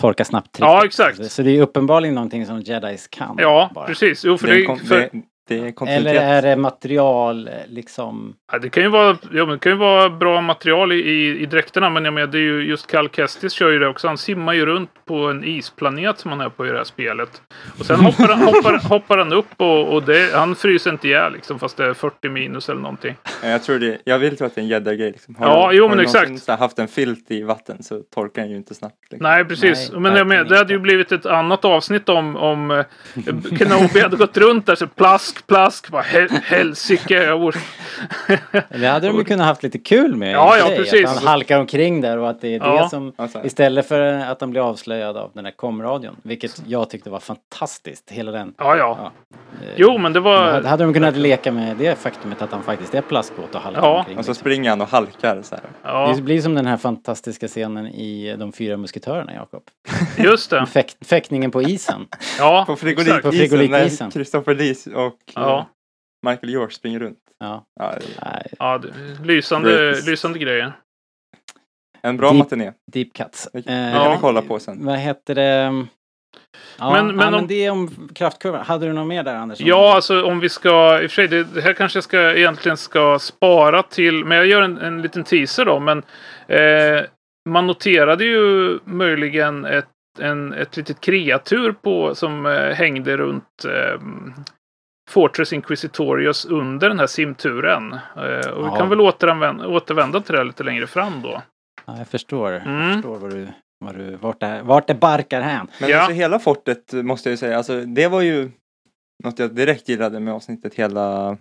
torka snabbt-tricket. Ja, exakt. Så det är uppenbarligen någonting som jedis kan. ja, bara. precis. Jo, för Det det, för, det, Eller är det material liksom... Ja, det kan ju vara, ja, men det kan ju vara bra material i, i, i dräkterna, men jag menar, det är ju just Cal Kestis kör ju det också. Han simmar ju runt på en isplanet som han är på i det här spelet. Och sen hoppar han, hoppar, [LAUGHS] hoppar han upp och, och det, han fryser inte ihjäl liksom, fast det är 40 minus eller någonting. Ja, Jag tror det, jag vill tro att det är en gädda-grej. Liksom. Har Ja, du- jo, har men du exakt. här haft en filt i vatten så torkar den ju inte snabbt. Liksom. Nej, precis. Nej, men jag menar, det hade ju blivit ett annat avsnitt om, om eh, Kenobi hade gått runt där så plask, plask, bara hel, helsike. [LAUGHS] Det hade de ju kunnat haft lite kul med. Ja, ja, precis. Att han halkar omkring där och att det är Ja. det som... Ja. Istället för att han blir avslöjad av den här komradion. Vilket jag tyckte var fantastiskt. Hela den. Ja, ja. eh, Jo, men det var... hade de kunnat leka med det faktumet att han faktiskt är plaskbåt och halkar Ja. omkring. Och så liksom. springer han och halkar så här. Ja, Det blir som den här fantastiska scenen i De fyra musketörerna, Jakob. just det. [LAUGHS] Fäk, fäktningen på isen. Ja, På när Christopher Lee och Ja. Eh, Michael York springer runt. Ja, Ja, det Ja, det, lysande, Greatest. lysande grejer. en bra Deep- matiné. deep cuts. Det Eh, kan Ja. vi kolla på sen. Vad heter det? Ja, Men- men, men ja, men om- det är om kraftkurvan. Hade du något mer där Anders? Ja, alltså om vi ska, i och för sig, det, det här kanske jag ska, egentligen ska spara till, men jag gör en, en liten teaser då, men eh, man noterade ju möjligen ett, en, ett litet kreatur på, som eh, hängde runt eh, Fortress Inquisitorius under den här simturen. Eh, och vi Ja. kan väl återanvända, återvända till det lite längre fram då. Ja, jag förstår. Mm. Jag förstår vad du, vad du, vart, det, vart det barkar hän. Men Ja. alltså hela fortet måste jag ju säga, alltså det var ju något jag direkt gillade med avsnittet, hela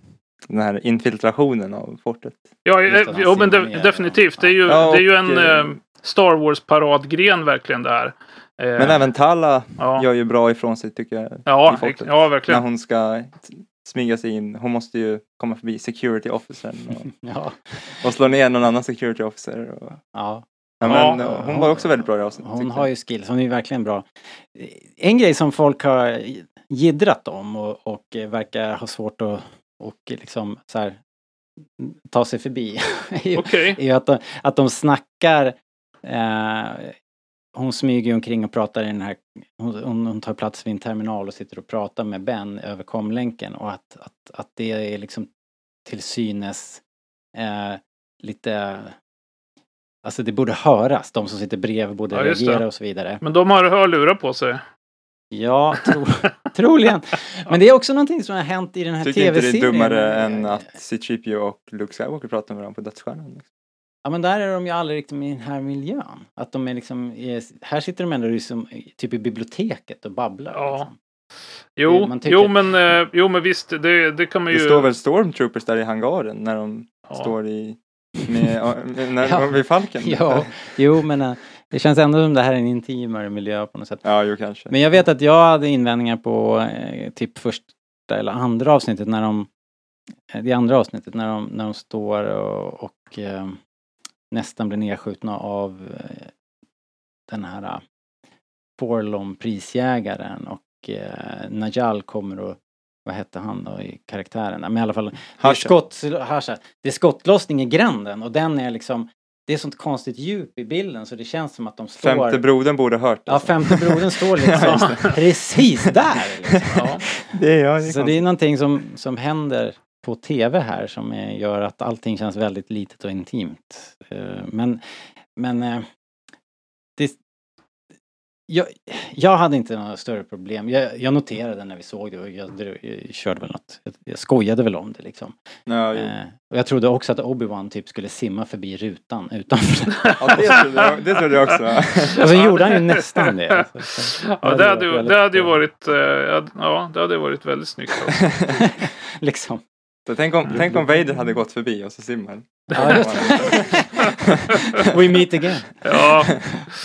den här infiltrationen av fortet. Ja, eh, jo, men de, definitivt. Det är ju, Ja, det är ju en eh, eh, Star Wars-paradgren verkligen det här. Eh, Men även Tala ja. gör ju bra ifrån sig tycker jag. Ja, ja, När verkligen. hon ska smyga sig in, hon måste ju komma förbi security officern och, [LAUGHS] Ja. och slå ner någon annan security officer. Och, ja. ja, Ja. men, hon var också väldigt bra i avsnittet. Hon har jag. ju skills, hon är ju verkligen bra. En grej som folk har jiddrat om och, och eh, verkar ha svårt att och liksom så här, ta sig förbi [LAUGHS] är ju, Okej. är ju att, de, att de snackar eh, hon smyger omkring och pratar i den här, hon, hon, tar plats vid en terminal och sitter och pratar med Ben över komlänken och att, att, att det är liksom till synes eh, lite Alltså det borde höras, de som sitter bredvid borde Ja, reagera och så vidare. Men de har hörlurar på sig. Ja, tro, [LAUGHS] troligen. Men det är också någonting som har hänt i den här Tycker inte det tv-serien. är dummare än att C-3PO och Luke Skywalker pratar med varandra på Dödsstjärnan? Liksom. Ja men där är de ju aldrig riktigt i den här miljön. Att de är liksom, är, här sitter de ändå liksom, typ i biblioteket och babblar. Ja. Liksom. Jo, Man tycker- jo, men, eh, jo men visst, det, det kan man ju... Det står väl Stormtroopers där i hangaren när de Ja. står i med, med, när, [LAUGHS] Ja. vid Falken? Ja, jo men äh, det känns ändå som det här är en intimare miljö på något sätt. Ja, jo kanske. Men jag vet att jag hade invändningar på eh, typ första eller andra avsnittet när de eh, det andra avsnittet när de, när de står och, och eh, nästan blir nedskjutna av eh, den här eh, Forlom prisjägaren och eh, Najal kommer och vad hette han då i karaktären? Men i alla fall, det är, skott, Harsha. det är skottlossning i gränden och den är liksom det är sånt konstigt djup i bilden så det känns som att de står Femte brodern borde hört Ja, alltså. femte brodern står [LAUGHS] liksom precis där. Liksom. [LAUGHS] Ja. Det är jag. Det är Så det är någonting som, som händer på tv här som gör att allting känns väldigt litet och intimt. Eh, Men, men eh, det, jag, jag hade inte några större problem. Jag, jag noterade när vi såg det och jag, jag, jag körde väl något. Jag, jag skojade väl om det liksom. Ja. Eh, och jag trodde också att Obi-Wan typ skulle simma förbi rutan utanför. [LAUGHS] ja det, trodde jag, det trodde jag också. alltså gjorde han ju nästan det. Alltså. Så- Ja, det hade, ju- varit det hade ju väldigt, varit, eh, ja, det hade varit väldigt snyggt. Alltså. [LAUGHS] liksom. Så tänk, om, tänk om Vader hade gått förbi och så simmar [LAUGHS] We meet again. Ja,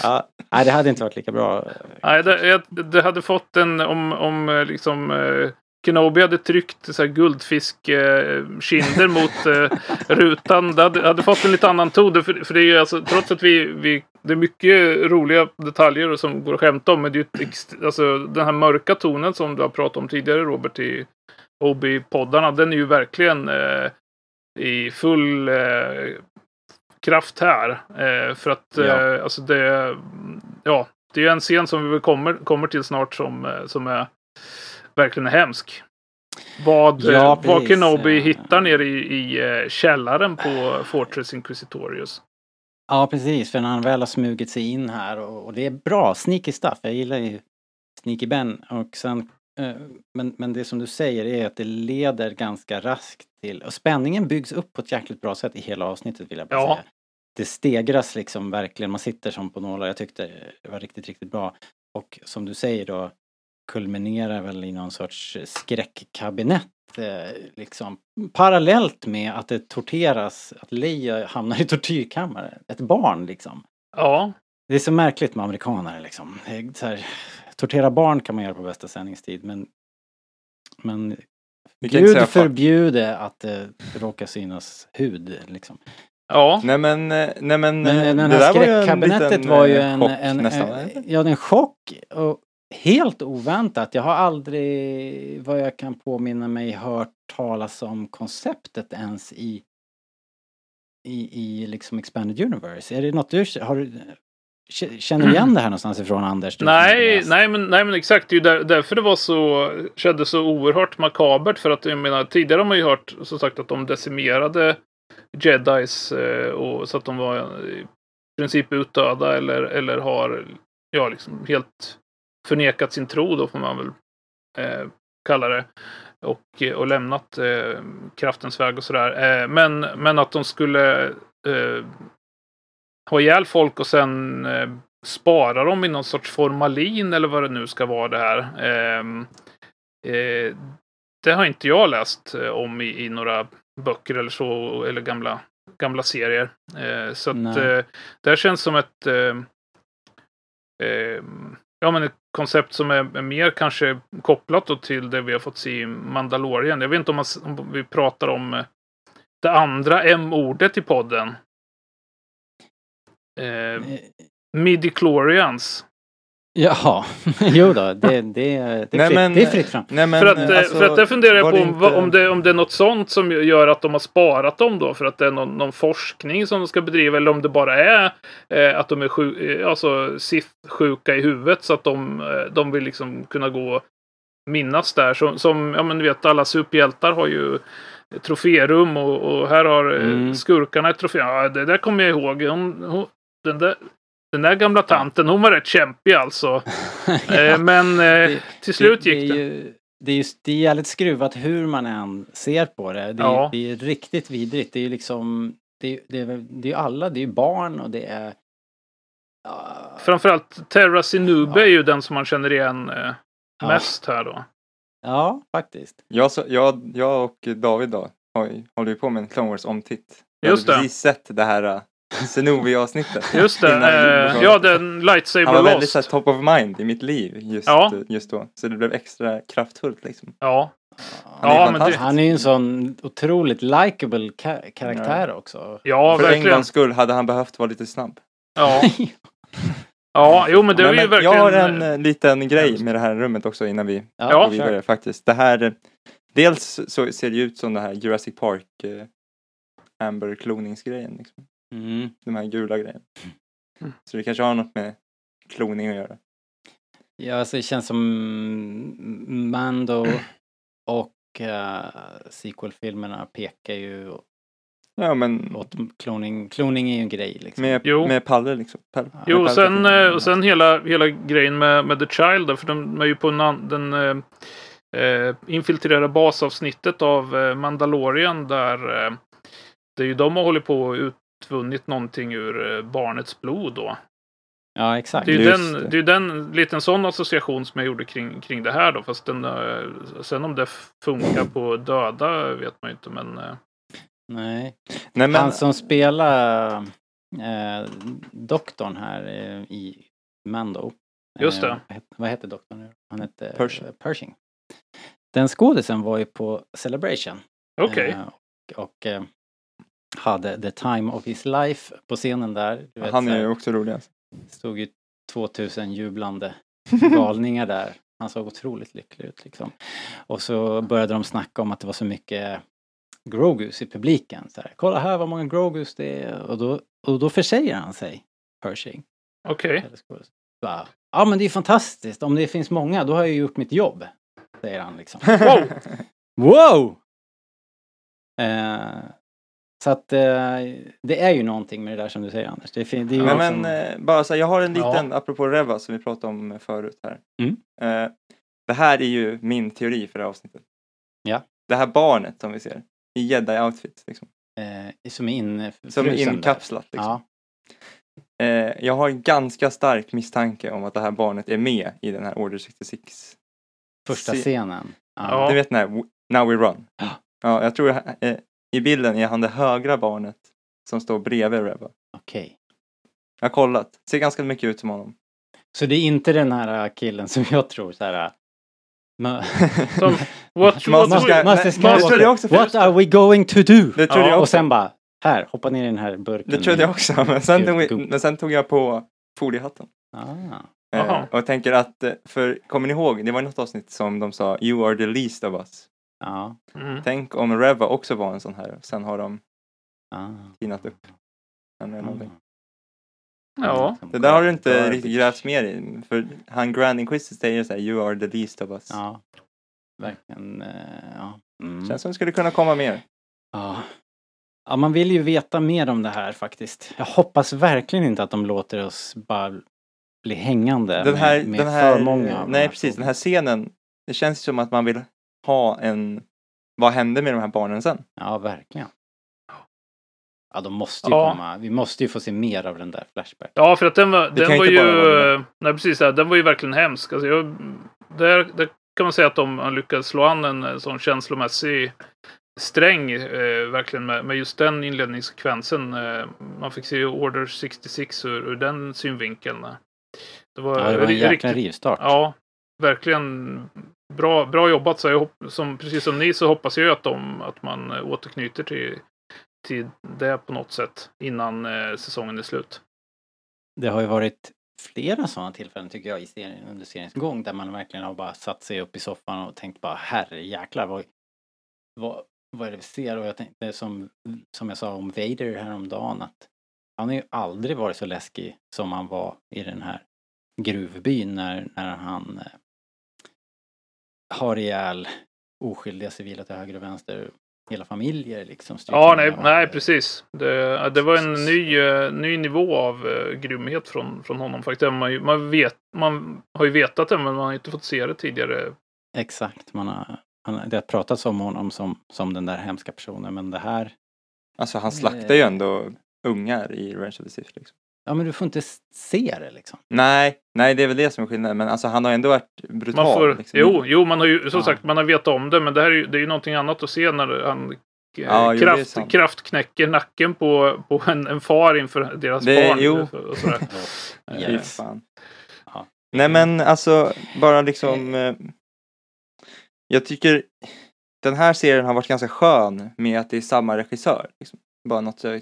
Ja, nej, det hade inte varit lika bra. nej, det, jag- det hade fått en, om, om eh, liksom eh, Kenobi hade tryckt så här guldfiskkinder mot eh, rutan. Det hade, hade fått en lite annan ton. För, för det är ju alltså, trots att vi, vi, det är mycket roliga detaljer som går att skämta om. Men det är ju ett, alltså, den här mörka tonen som du har pratat om tidigare Robert i Obi-poddarna. Den är ju verkligen eh, i full eh, kraft här. Eh, för att Ja. eh, alltså det, ja, det är en scen som vi kommer, kommer till snart som, eh, som är verkligen är hemsk. Vad, Ja, eh, vad. Kenobi Eh. hittar nere i, i källaren på Fortress Inquisitorius. Ja, precis. För när han väl har smugit sig in här och, och det är bra, sneaky stuff. Jag gillar ju Sneaky Ben. Och sen, men, men det som du säger är att det leder ganska raskt till, och spänningen byggs upp på ett jäkligt bra sätt i hela avsnittet vill jag bara Ja. säga. Det stegras liksom verkligen, man sitter som på nålar. Jag tyckte det var riktigt, riktigt bra. Och som du säger då kulminerar väl i någon sorts skräckkabinett eh, liksom parallellt med att det torteras, att Leia hamnar i tortyrkammare. Ett barn liksom. Ja, Det är så märkligt med amerikaner liksom. Det är Så här, tortera barn kan man göra på bästa sändningstid men men Gud förbjude att det råkar synas hud liksom. ja. Nej men, eh, nej men, Men eh, den det där var ju en liten var ju eh, en, chock en, nästan. en, eller? ja, en chock och helt oväntat. Jag har aldrig, vad jag kan påminna mig, hört talas om konceptet ens i i, i liksom Expanded Universe. Är det något du har Känner du igen det här någonstans ifrån Anders? Nej, nej, men, nej men exakt. Det är ju där, därför det var så, kändes så oerhört makabert. För att jag menar, tidigare har man ju hört som sagt att de decimerade Jedis eh, och så att de var i princip utdöda eller, eller har ja, liksom helt förnekat sin tro då får man väl eh, kalla det. Och, eh, och lämnat eh, kraftens väg och sådär. Eh, men, men att de skulle eh, ha ihjäl folk och sen eh, spara dem i någon sorts formalin eller vad det nu ska vara det här. Ehm, eh, det har inte jag läst eh, om i, i några böcker eller så, eller gamla, gamla serier. Eh, så att eh, det här känns som ett eh, eh, Ja men ett koncept som är, mer kanske kopplat till det vi har fått se i Mandalorian. Jag vet inte om, man, om vi pratar om det andra M-ordet i podden. Eh, Eh, Midichlorians. Jaha, [LAUGHS] jo då, det, det, det, är, Nej, fritt, men- det är fritt fram. Nej, men, för, att, eh, alltså, för att det funderar jag på det om, inte- om, det, om det är något sånt som gör att de har sparat dem då. För att det är någon, någon forskning som de ska bedriva. Eller om det bara är eh, att de är sju, eh, alltså, Sith-sjuka i huvudet. Så att de, de vill liksom kunna gå och minnas där. Som, som ja men du vet, alla superhjältar har ju troférum och, och här har Mm. skurkarna ett trofé. Ja, det där kommer jag ihåg. Hon, hon, den, där, den där gamla tanten, hon var rätt kämpig alltså. [LAUGHS] Eh, men eh, Det- till slut det, gick det. det. Är ju, det är ju det är jävligt skruvat hur man än ser på det. Det är, Ja. det är riktigt vidrigt. Det är ju liksom, det är, det det är ju alla, det är ju barn och det är... Ja, Framförallt Terra Sinube Ja. är ju den som man känner igen eh, Ja. mest här då. ja, faktiskt. Jag, så, jag, jag och David då har, håller ju på med en Clone Wars omtitt. Jag Just hade det. precis sett det här uh, Zenobi-avsnittet. Just det. [LAUGHS] Eh, ja, den Lightsaber Han var väldigt så här, top of mind i mitt liv just, Ja. just då. Så det blev extra kraftfullt liksom. Ja. Han är Ja, men det-. Han är ju en sån otroligt likable ka- karaktär också. Ja, För en verkligen. gångs skull hade han behövt vara lite snabb. Ja. [LAUGHS] ja, jo men det Men, var ju verkligen... jag har en eh, eh, liten grej med det här rummet också innan vi Ja, Ja. går vidare faktiskt. Det här, eh, dels så ser det ut som det här Jurassic Park eh, Amber kloningsgrejen. Liksom. Mm. De här gula grejerna. Mm. Så det kanske har något med kloning att göra. Ja, alltså det känns som Mando [CLEARS THROAT] och uh, sequel-filmerna pekar ju Ja men åt kloning. Kloning är ju en grej liksom. med, Jo. med Palle liksom. Palle. Ja. Jo, och sen, eh, och sen hela, hela grejen med, med The Child, för de är ju på en an- den eh, eh, infiltrerade basavsnittet av Mandalorian där eh, det är ju de har hållit på och utvunnit någonting ur eh, barnets blod då. Ja, exakt. Det är ju den, det. det är den liten sån association som jag gjorde kring, kring det här då. Fast den, eh, sen om det funkar på döda vet man ju inte. Men eh, Nej. Nej, men, Han som spelar eh, doktorn här eh, i Mando. Just det. Eh, vad heter- vad heter doktorn nu? Han hette Pershing. eh, Pershing. Den skådisen var ju på Celebration. okej. Eh, och och eh, hade the time of his life på scenen där. Du vet, han är ju också rolig alltså. stod ju 2000 jublande [LAUGHS] galningar där. Han såg otroligt lycklig ut liksom. Och så började de snacka om att det var så mycket Grogus i publiken. Så här, Kolla här vad många Grogus det är. Och då, och då försäger han sig, Pershing. Okej. Bara, Ja men det är fantastiskt. Om det finns många då har jag gjort mitt jobb. Säger han liksom. [LAUGHS] Wow! Wow! Eh, så att eh, det är ju någonting med det där som du säger Anders. Det det är ju Men, liksom, men eh, bara så här, jag har en Ja. liten, apropå Reva som vi pratade om förut här. Mm. Eh, det här är ju min teori för det här avsnittet. Ja. Det här barnet som vi ser i jedi-outfit. Liksom, eh, som är in, som är inkapslat. Liksom. Ja. Eh, jag har en ganska stark misstanke om att det här barnet är med i den här Order 66. Första scenen. Ja. Du vet W- Now We Run? Ja. Ja, jag tror eh, i bilden är han det högra barnet som står bredvid Reva. Okej. Jag har kollat. Ser ganska mycket ut som honom. Så det är inte den här killen som jag tror så här. Ma- [LAUGHS] Som, what, [LAUGHS] Master what, Sky- Master Skywalker, det trodde jag också, för What are we going to do? Det trodde Ja, jag Och också. sen bara, här, hoppa ner i den här burken. Det trodde jag också. [LAUGHS] Men sen, Gud, tog, men sen tog jag på foliehatten. Ah. Eh, Jaha. och tänker att, eh, för kommer ni ihåg, det var något avsnitt som de sa You are the least of us. Ja. mm. Tänk om Reva också var en sån här. Sen har de Ah. tinat upp. Eller någonting. Ja. Det där har du inte Garbage. riktigt grävts mer i. För han Grand Inquisitor säger så här, You are the least of us. Ja. Verkligen, eh, ja. Mm. Känns som det skulle kunna komma mer. Ja. ja, man vill ju veta mer om det här faktiskt. Jag hoppas verkligen inte att de låter oss bara bli hängande Den här, med, med den här, för många. nej precis, den här scenen. Det känns som att man vill ha en, vad hände med de här barnen sen? Ja, verkligen. Ja, de måste ju Ja. komma. Vi måste ju få se mer av den där Flashback. Ja, för att den var, den var ju... vara. Nej, precis. Den var ju verkligen hemsk. Alltså, jag, där, där kan man säga att de har lyckats slå an en eh, sån känslomässig sträng, eh, verkligen med, med just den inledningssekvensen. Eh, man fick se Order 66 ur, ur den synvinkeln. Det var, Ja, det var en jäkla riktigt, rivstart. Ja, verkligen bra, bra jobbat. Så jag hopp, som, precis som ni så hoppas jag att, de, att man eh, återknyter till, till det på något sätt innan eh, säsongen är slut. Det har ju varit flera sådana tillfällen tycker jag i serien, under seriens gång där man verkligen har bara satt sig upp i soffan och tänkt bara herrejäklar vad, vad, vad är det vi ser? Och jag tänkte som, som jag sa om Vader häromdagen att han har ju aldrig varit så läskig som han var i den här gruvbyn när, när han eh, har ihjäl oskyldiga civila till höger och vänster. Hela familjer liksom. Ja, nej, nej precis. Det, det var en ny, eh, ny nivå av uh, grymhet från, från honom faktiskt. Man, man, vet, man har ju vetat det, men man har inte fått se det tidigare. Exakt, man har, han, det har pratats om honom som, som den där hemska personen men det här, Alltså han slaktar ju ändå ungar i Revenge of the Sith liksom. Ja men du får inte se det liksom. Nej, nej det är väl det som är skillnaden. Men alltså han har ändå varit brutal. Man får, liksom. jo, jo, man har ju som Ja. sagt, man har vetat om det, men det här är ju, det är ju någonting annat att se när han eh, Ja, jo, det är kraft, kraftknäcker nacken på, på en, en far inför deras Det- barn. jo. Och sådär. [LAUGHS] Fan. Ja. Nej men alltså bara liksom. Eh, jag tycker den här serien har varit ganska skön med att det är samma regissör. Liksom. Bara något så,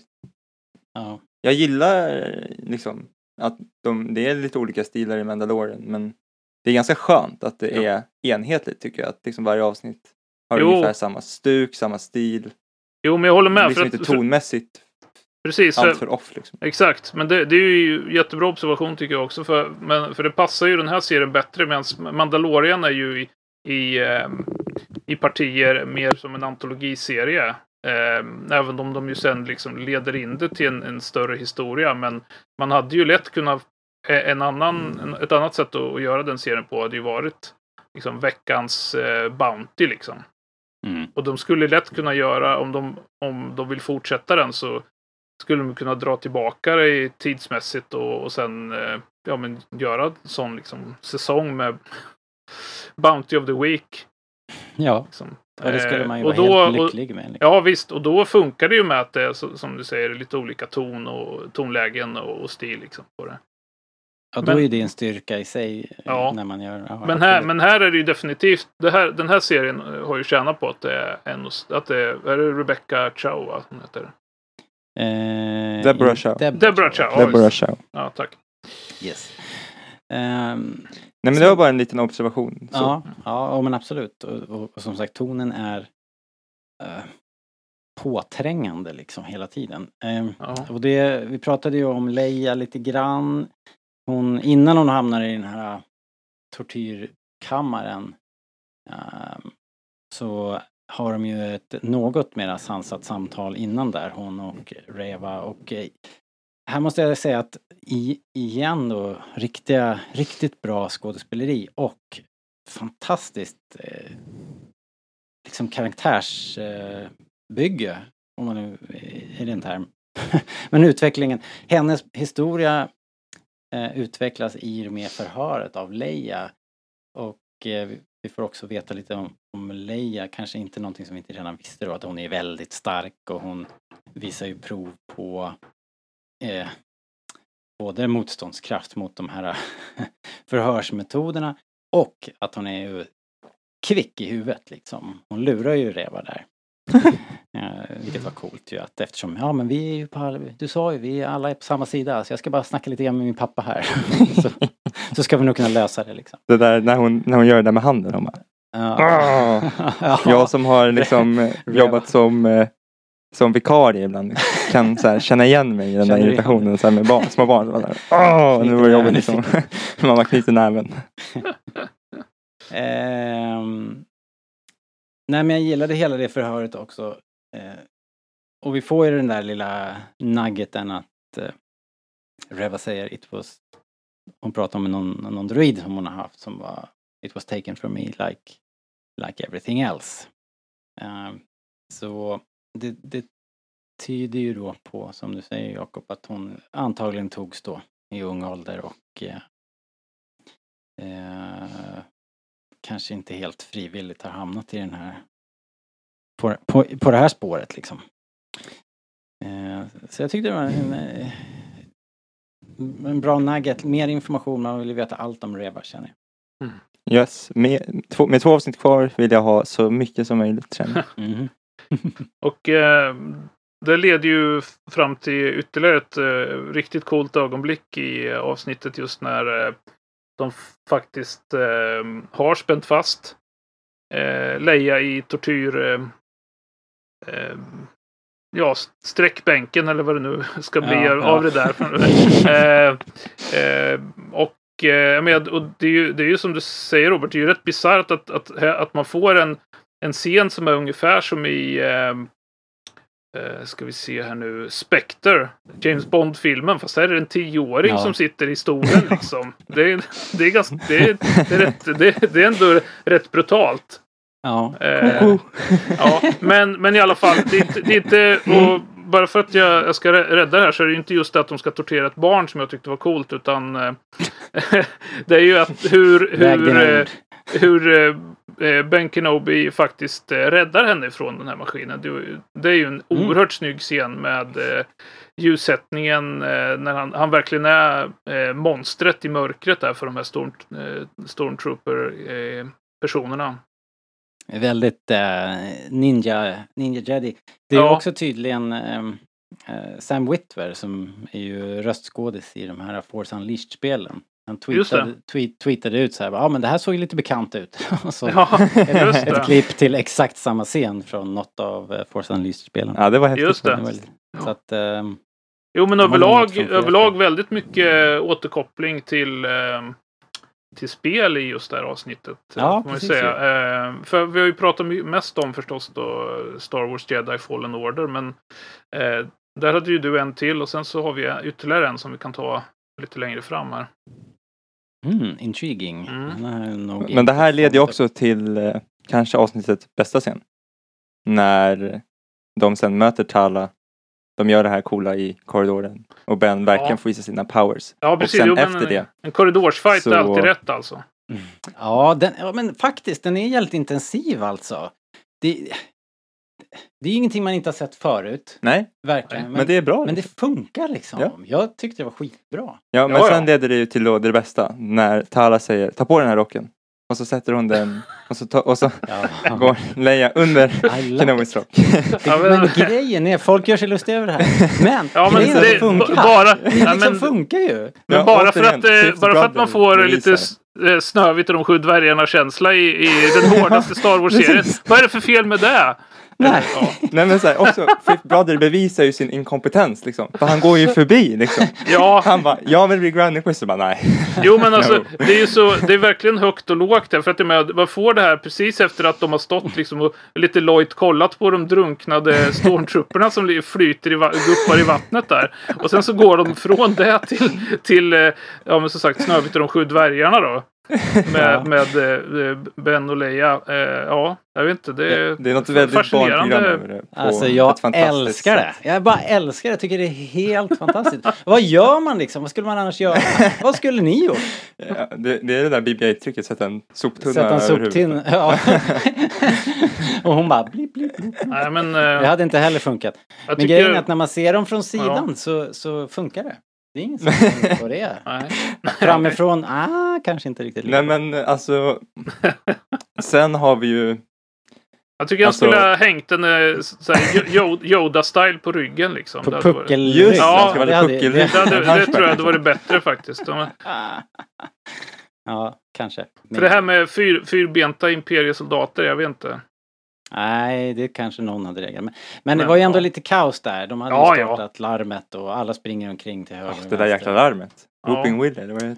ja. Jag gillar eh, liksom att de, det är lite olika stilar i Mandalorian men det är ganska skönt att det är enhetligt tycker jag. Att liksom varje avsnitt har Jo. ungefär samma stuk, samma stil. Jo, men jag håller med. liksom För inte tonmässigt precis. allt För, off liksom. Exakt, men det, det är ju jättebra observation tycker jag också. För, men, för det passar ju den här serien bättre medan Mandalorian är ju i, i, ehm, i partier mer som en antologiserie. Ehm, även om de ju sen liksom leder in det till en, en större historia. Men man hade ju lätt kunnat eh, en annan, en, ett annat sätt att, att göra den serien på hade ju varit liksom veckans eh, Bounty liksom. Mm. Och de skulle lätt kunna göra, om de, om de vill fortsätta den så skulle de kunna dra tillbaka det i tidsmässigt och, och sen eh, ja, men göra en sån liksom, säsong med Bounty of the Week. ja, Liksom. Och det skulle man ju Eh, och vara då- helt lycklig med. Liksom. Ja visst, och då funkar det ju med att det är som du säger lite olika ton och tonlägen och, och stil liksom på det. Ja, då men- är det en styrka i sig eh, Ja. när man gör... Ja, Men här, men här är det ju definitivt, det här, den här serien eh, har ju tjänat på att det är en, att det är, är det Rebecca Chow va? Hon heter. Eh, Deborah Chow. Deborah Chow. Ja, Deborah Chow. Ja, tack. Yes. Ehm, Nej men det var bara en liten observation. Så. ja, ja, men absolut. Och, och, och som sagt, tonen är eh, påträngande liksom hela tiden. Ehm, Ja. och det, vi pratade ju om Leia lite grann. Hon, innan hon hamnar i den här tortyrkammaren ehm, så har de ju ett något mer sansat samtal innan där, hon och Reva. Och eh, här måste jag säga att i, igen då, riktiga, riktigt bra skådespeleri och fantastiskt eh, liksom karaktärsbygge, eh, om man nu eh, är det en term. [LAUGHS] Men utvecklingen, hennes historia eh, utvecklas i och med förhöret av Leia. Och eh, vi- vi får också veta lite om, om Leia, kanske inte någonting som vi inte redan visste då, att hon är väldigt stark och hon visar ju prov på eh, både motståndskraft mot de här [LAUGHS] förhörsmetoderna och att hon är ju kvick i huvudet liksom. Hon lurar ju Reva där. [LAUGHS] Eh, vilket var coolt ju att eftersom, ja men vi är ju på, du sa ju, vi är alla är på samma sida så jag ska bara snacka lite grann med min pappa här. [LAUGHS] så, så ska vi nog kunna lösa det liksom. Det där när hon, när hon gör det där med handen. Hon bara, Ja. "Ah." ja. Jag som har liksom eh, jobbat som, eh, som vikarie ibland kan så här, känna igen mig i den Känner där irritationen så här, med barn, små barn. Så Åh, nu var det jobbigt liksom. [LAUGHS] Mamma knyter näven. [LAUGHS] Ehm, nej men jag gillade hela det förhöret också. Eh, och vi får ju den där lilla nuggeten att eh, Reva säger it was hon pratar om någon, någon droid som hon har haft som var It was taken from me like, like everything else. Ehm, så det, det tyder ju då på, som du säger Jakob, att hon antagligen togs då i ung ålder och eh, eh, kanske inte helt frivilligt har hamnat i den här på, på, på det här spåret liksom. Eh, så jag tyckte det var en, eh, en bra nugget, mer information, man vill ju veta allt om Reva känner jag. Yes. Med, två, med två avsnitt kvar vill jag ha så mycket som möjligt känner jag. [LAUGHS] [LAUGHS] Och eh, det leder ju fram till ytterligare ett eh, riktigt coolt ögonblick i eh, avsnittet just när eh, de faktiskt eh, har spänt fast eh, Leia i tortyr ja, sträckbänken eller vad det nu [LAUGHS] ska bli Ja, av, ja. av det där. [LAUGHS] och eh, med, och det, är ju, det är ju som du säger Robert, det är ju rätt bisarrt att, att, att man får en, en scen som är ungefär som i eh, eh, ska vi se här nu, Spectre, James Bond-filmen, fast här är det en tioåring Ja. som sitter i stolen liksom. Det är, det är ganska, det är, det är, rätt, det, det är ändå rätt brutalt. Ja. Eh, ja, men, men i alla fall, det det är inte och bara för att jag, jag ska rä- rädda det här så är det inte just det att de ska tortera ett barn som jag tyckte var coolt utan eh, [LAUGHS] det är ju att hur, hur, eh, hur eh, eh, Ben Kenobi faktiskt eh, räddar henne från den här maskinen. Det, är ju- en Mm. oerhört snygg scen med eh, ljussättningen eh, när han, han verkligen är eh, monstret i mörkret där för de här storm, eh, Stormtrooper-personerna. Väldigt eh, ninja, ninja jedi. Det är Ja. också tydligen ehm, eh, Sam Witwer som är ju röstskådis i de här Force Unleashed-spelen. Han tweetade, tweet, tweetade ut så här, ja men det här såg ju lite bekant ut. [LAUGHS] Och så Ja, ett det. klipp till exakt samma scen från något av eh, Force Unleashed-spelen. Ja, det var häftigt. Just det. Det var Så att, ehm, Jo, men överlag, överlag väldigt mycket återkoppling till, eh, till spel i just det här avsnittet. Ja, man ju precis säga. Eh, för vi har ju pratat mest om förstås då Star Wars Jedi Fallen Order, men eh, där hade ju du en till och sen så har vi ytterligare en som vi kan ta lite längre fram här. Mm, intriguing. Mm. Men det här leder ju också till eh, kanske avsnittets bästa scen. När de sen möter Tala. De gör det här coola i korridoren. Och Ben verkligen Ja. får visa sina powers. Ja, och precis. sen Jo, efter en, det. en korridorsfight så- är alltid rätt alltså. Ja, den, ja, men faktiskt, den är jävligt intensiv alltså. Det, det är ingenting man inte har sett förut, Nej, verkligen. men, det är bra. men det funkar liksom. Ja. Jag tyckte det var skitbra. ja, men Ja, sen ja. leder det ju till då det bästa. När Tala säger ta på den här rocken. Och så sätter hon den och så, ta, och så Ja. [LAUGHS] går Leia under Kenobis [LAUGHS] rock. Ja, Men men, grejen är, folk gör sig lustiga över det här. Men, Ja, men grejen det- det funkar. bara- det ja, liksom men- funkar ju. men Ja, bara, för att, eh, bara för att man får lite eh, Snövit och de sju dvärgarna-känsla i, i den hårdaste Star Wars-serien. [LAUGHS] Vad är det för fel med det? Nej. Ja. Nej men så här, också, Fifth Brother bevisar ju sin inkompetens liksom. För han går ju förbi liksom. Ja, Han bara, jag vill bli Grand Inquisitor. Bara, nej. jo men alltså Jo. det är ju så, det är verkligen högt och lågt där. För att det är med, man får det här precis efter att de har stått liksom och lite lojt kollat på de drunknade stormtrupperna som flyter i, guppar i vattnet där. Och sen så går de från det till, till eh, ja men som sagt Snövit och de sju dvärgarna då. [LAUGHS] Med, med eh, Ben och Leia. Eh, ja, jag vet inte. Det är, Det är något väldigt över det. Alltså jag älskar det. sätt. Jag bara älskar det. Jag tycker det är helt fantastiskt. Vad gör man liksom? Vad skulle man annars göra? Vad skulle ni gjort? Ja, det, det är det där BB-8-trycket, sätta en soptunna Sätta en soptunna? Ja. [LAUGHS] Och hon bara blip, blip, blip. Nej men, Det eh, hade inte heller funkat. jag Men tycker... grejen är att när man ser dem från sidan så, så funkar det. [LAUGHS] Det är ingen som vet vad det är. Nej. Framifrån, ah, kanske inte riktigt lika Nej men alltså. [LAUGHS] sen har vi ju. Jag tycker jag Alltså- skulle ha hängt en eh, Yoda-style på ryggen liksom. På Det puckelrygg. Just det, Ja, vara det hade- puckelrygg. det- Det, hade, det tror jag hade varit bättre [LAUGHS] faktiskt. De-. Ja, kanske. För det här med fyr, fyrbenta imperiesoldater, jag vet inte. Nej, det kanske någon hade reagerat med. Men det Men, var ju ändå ja. lite kaos där. De hade Ja, ju ja. startat larmet och alla springer omkring till höger Ah, och det där jäkla larmet. Ja. Whooping Willy. Det var ju...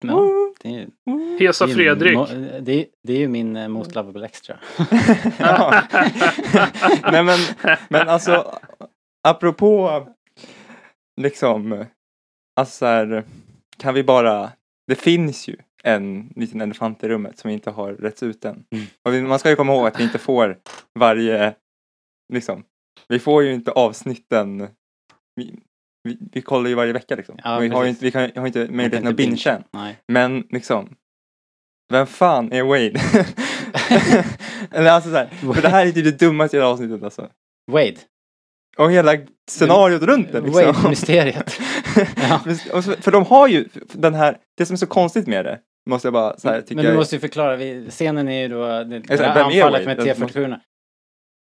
Ja, det, är, Hesa det är Fredrik. mo- Det, är- det är ju min Most Lovable Extra. Ja. [LAUGHS] Nej men, men alltså. Apropå. Liksom. Alltså så här, Kan vi bara. Det finns ju en liten elefant i rummet som inte har rätts ut än. Mm. Och vi, man ska ju komma ihåg att vi inte får varje. Liksom. Vi får ju inte avsnitten. Vi, vi, vi kollar ju varje vecka liksom. Ja, vi, har ju inte, vi kan, har inte möjligheten att bingea än. Men liksom. Vem fan är Wade? [LAUGHS] Eller alltså såhär, för det här är typ det dummaste i hela avsnittet alltså. Wade. Och hela scenariot runt det liksom. Wade-mysteriet. [LAUGHS] Ja. Så- för de har ju den här, det som är så konstigt med det, måste jag bara så här, Men du jag. måste ju förklara, vi, scenen är ju då det, Exakt, vem är anfallet med Den T47.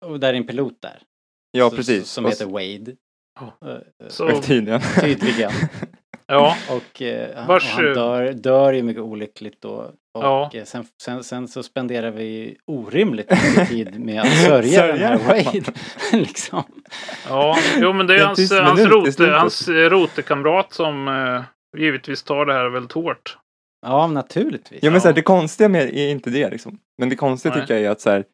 Och där är en pilot där. Ja, så- precis. Som heter Wade. Eh, Så, Tydligen. Tydligen. ja, Och, eh, han- Vars, och han eh, dör, dör ju mycket olyckligt då. Och Ja. sen, sen, sen så spenderar vi orimligt mycket tid med att sörja den här. Wade. [LAUGHS] liksom. ja. Jo, men det är En hans, tyst hans, minut hans rotekamrat som eh, givetvis tar det här väldigt hårt. Ja, naturligtvis. Ja men så här, det konstiga med är inte det liksom. Men det konstiga Nej. tycker jag är att så här, eh,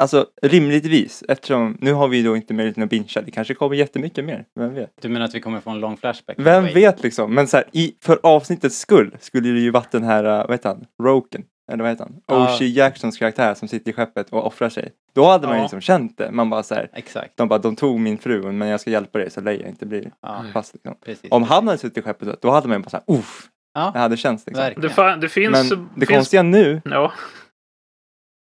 Alltså rimligtvis, eftersom nu har vi då inte möjlighet att bingea, det kanske kommer jättemycket mer, vem vet? Du menar att vi kommer få en lång flashback? Vem vet liksom, men så här, i, för avsnittets skull skulle det ju varit den här, uh, vad heter han, Roken, eller vad heter han? Ja. Oshie Jacksons karaktär som sitter i skeppet och offrar sig. Då hade man ju Ja. liksom känt det, man bara så här, Exakt. de bara, de tog min fru men jag ska hjälpa dig så Leia inte blir Ja, fast liksom. precis. Om han hade suttit i skeppet då hade man ju bara såhär, uff, Ja. det hade känts liksom. Det, fa- det finns... Men det finns konstiga nu, ja,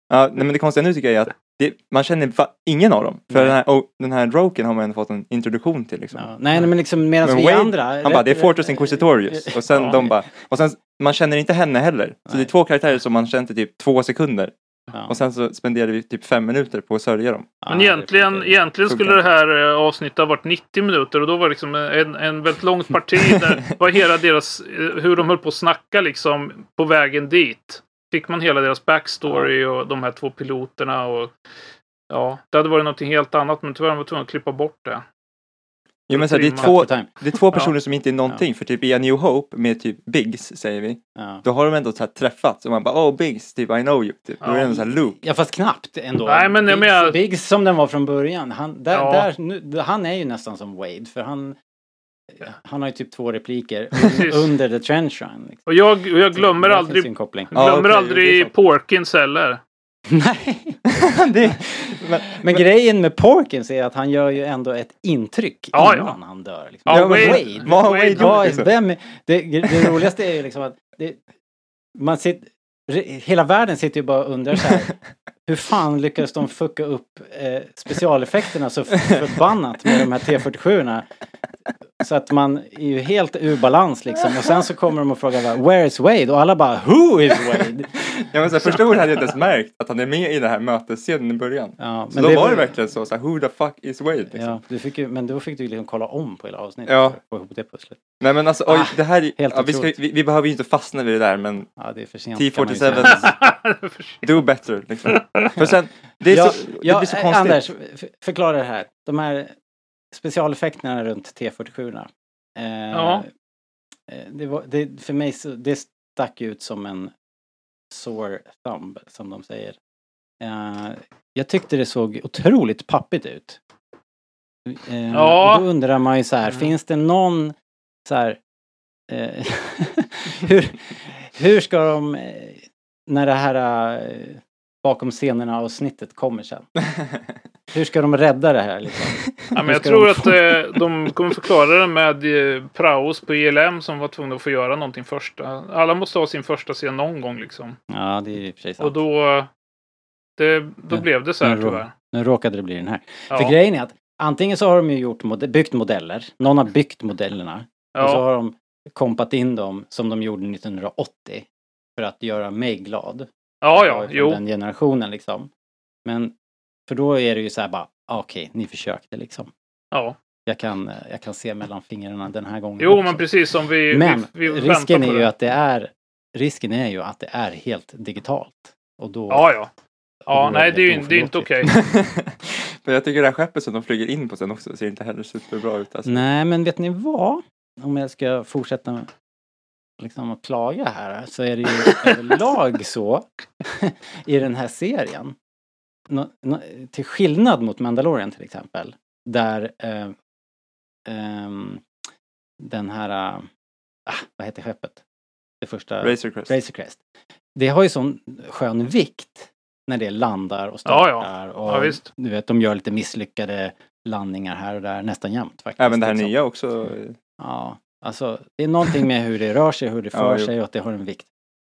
ja, nej, men det konstiga nu tycker jag är att det, man känner ingen av dem. För Nej. den här, och, den här Roken har man ändå fått en introduktion till liksom. Ja. Nej, nej, men liksom medan Men vi Wade, andra... Han bara, det är Fortress Inquisitorius. Och sen Ja. de bara, och sen, man känner inte henne heller. Så Nej. det är två karaktärer som man känt i typ två sekunder. Ja. Och sen så spenderar vi typ fem minuter på att sörja dem. men Ja, egentligen, det- egentligen skulle det här eh, avsnittet ha varit 90 minuter och då var det liksom en, en väldigt långt parti där [LAUGHS] var hela deras, eh, hur de höll på att snacka liksom på vägen dit. Fick man hela deras backstory och de här två piloterna och ja, det hade varit någonting helt annat men tyvärr var de tvungna att klippa bort det. Jo, men så här, det, är två, det är två personer som inte är någonting. För typ i A New Hope med typ Biggs, säger vi. Ja. Då har de ändå så här träffats och man bara, oh Biggs, typ I know you. Typ. Då är det en sån här loop. Ja fast knappt ändå. Nej, men Biggs, menar- Biggs som den var från början. Han, där, Ja. där, nu, han är ju nästan som Wade för han han har ju typ två repliker [LAUGHS] under the trench run. Liksom. Och jag, och jag glömmer aldrig, glömmer det är aldrig. Porkins heller. Nej. [LAUGHS] det, men, Men grejen med Porkins är att han gör ju ändå ett intryck Ja, innan ja. han dör. Liksom. Ja, Wade, Wade. vad Wade liksom? vem, det, det roligaste är ju liksom att det, man sitter, hela världen sitter ju bara och undrar så här. [LAUGHS] Hur fan lyckades de fucka upp eh, specialeffekterna så förbannat med de här T47orna? [LAUGHS] Så att man är ju helt ur balans liksom. Och sen så kommer de och frågar bara, Where is Wade? Och alla bara Who is Wade? ja, men så här, första gången hade jag inte ens märkt att han är med i den här mötesscenen i början. Ja, Så då var det verkligen så, så här, who the fuck is Wade? Liksom. Ja, du fick ju, men då fick du ju liksom kolla om på hela avsnittet Ja. för att få ihop det pusslet. Nej men alltså, oj, Ah, det här ja, vi, ska, vi, vi behöver ju inte fastna vid det där men Ja, det är för sent. kan man ju T47 säga. [LAUGHS] do better liksom. För sen, det, är Ja, så, det blir så konstigt. Anders, förklara det här. De här specialeffekterna runt T47. Eh, Ja. eh, det var, det, för mig så, det stack ut som en sore thumb, som de säger. Eh, jag tyckte det såg otroligt pappigt ut. Eh, Ja. Då undrar man ju så här, Mm. finns det någon så här... Eh, [LAUGHS] hur, hur ska de, eh, när det här bakom scenerna avsnittet kommer sen? [LAUGHS] Hur ska de rädda det här liksom? Ja, men jag tror de att eh, de kommer förklara det med eh, praos på ILM som var tvungna att få göra någonting första. Alla måste ha sin första scen någon gång liksom. Ja, det är för sig sant. Och då, det, då Ja. blev det så här rå- tyvärr. Nu råkade det bli den här. För Ja, grejen är att antingen så har de ju gjort mode- byggt modeller, någon har byggt modellerna och så ja, har de kompat in dem som de gjorde 1980 för att göra mig glad. Ja, ja jo. Den generationen liksom. Men för då är det ju så här bara, ah, okej, ni försökte liksom. Ja. Jag kan, eh, jag kan se mellan fingrarna den här gången Jo, också. men precis som vi, Men vi, vi risken är ju att det är risken är ju att det är helt digitalt. Och då... Ja, ja. Ja, nej, det är ju det är inte okej. [LAUGHS] Men jag tycker det här skeppet som de flyger in på sen också ser inte heller superbra ut. Alltså. Nej, men vet ni vad? Om jag ska fortsätta liksom att klaga här så är det ju [LAUGHS] överlag så [LAUGHS] i den här serien. Nå, nå, till skillnad mot Mandalorian till exempel. Där eh, ehm, den här, äh, ah, vad heter skeppet? Det första, Razor Crest. Razor Crest. Det har ju sån skön vikt när det landar och Ja, startar. ja. Och Ja. Du vet, de gör lite misslyckade landningar här och där nästan jämt faktiskt. Även det här liksom. nya också. Ja, alltså det är någonting med hur det rör sig, hur det [LAUGHS] Ja, för jo. sig och att det har en vikt.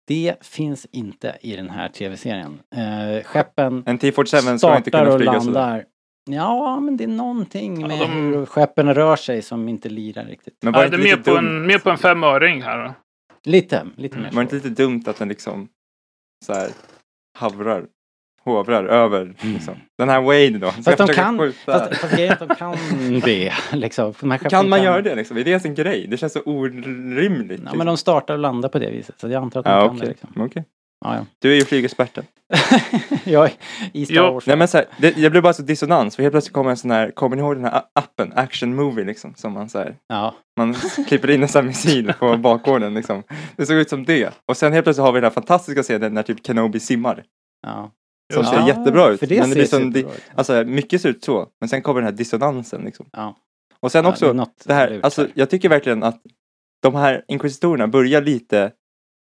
Det finns inte i den här tv-serien. Eh, skeppen En T47 ska inte startar kunna och flyga landar. Ja, men det är någonting Ja, med de- hur skeppen rör sig som inte lirar riktigt. Men var Ja, det det är mer på, en, mer på en femöring här. då. Lite, lite mer Var det inte lite dumt att den liksom så här havrar? Hovrar över liksom. Den här Wade då. Mm. Fast de kan, skjuta. fast, fast grejen är att de kan det. Liksom. De Kan man göra det liksom? Är det ens en grej? Det känns så orimligt. Ja, men de startar och landar på det viset. Så jag antar att de Ja, kan okej. det. Liksom. Okej. Ja, ja. Du är ju flygexperten. [LAUGHS] jag är i Star Ja. Wars. Nej men så här, det, det blev bara så dissonans för helt plötsligt kommer en sån här, kommer ni ihåg den här appen, Action Movie liksom, som man så här, Ja. man klipper in en sån här missil på [LAUGHS] bakgården liksom. Det såg ut som det. Och sen helt plötsligt har vi den här fantastiska scenen när typ Kenobi simmar. ja. Som ser Ja, jättebra ut. För det men det blir sån, di- alltså mycket ser ut så, men sen kommer den här dissonansen liksom. Ja. Och sen Ja, också, det det här, alltså här. jag tycker verkligen att de här inkvisitorerna börjar lite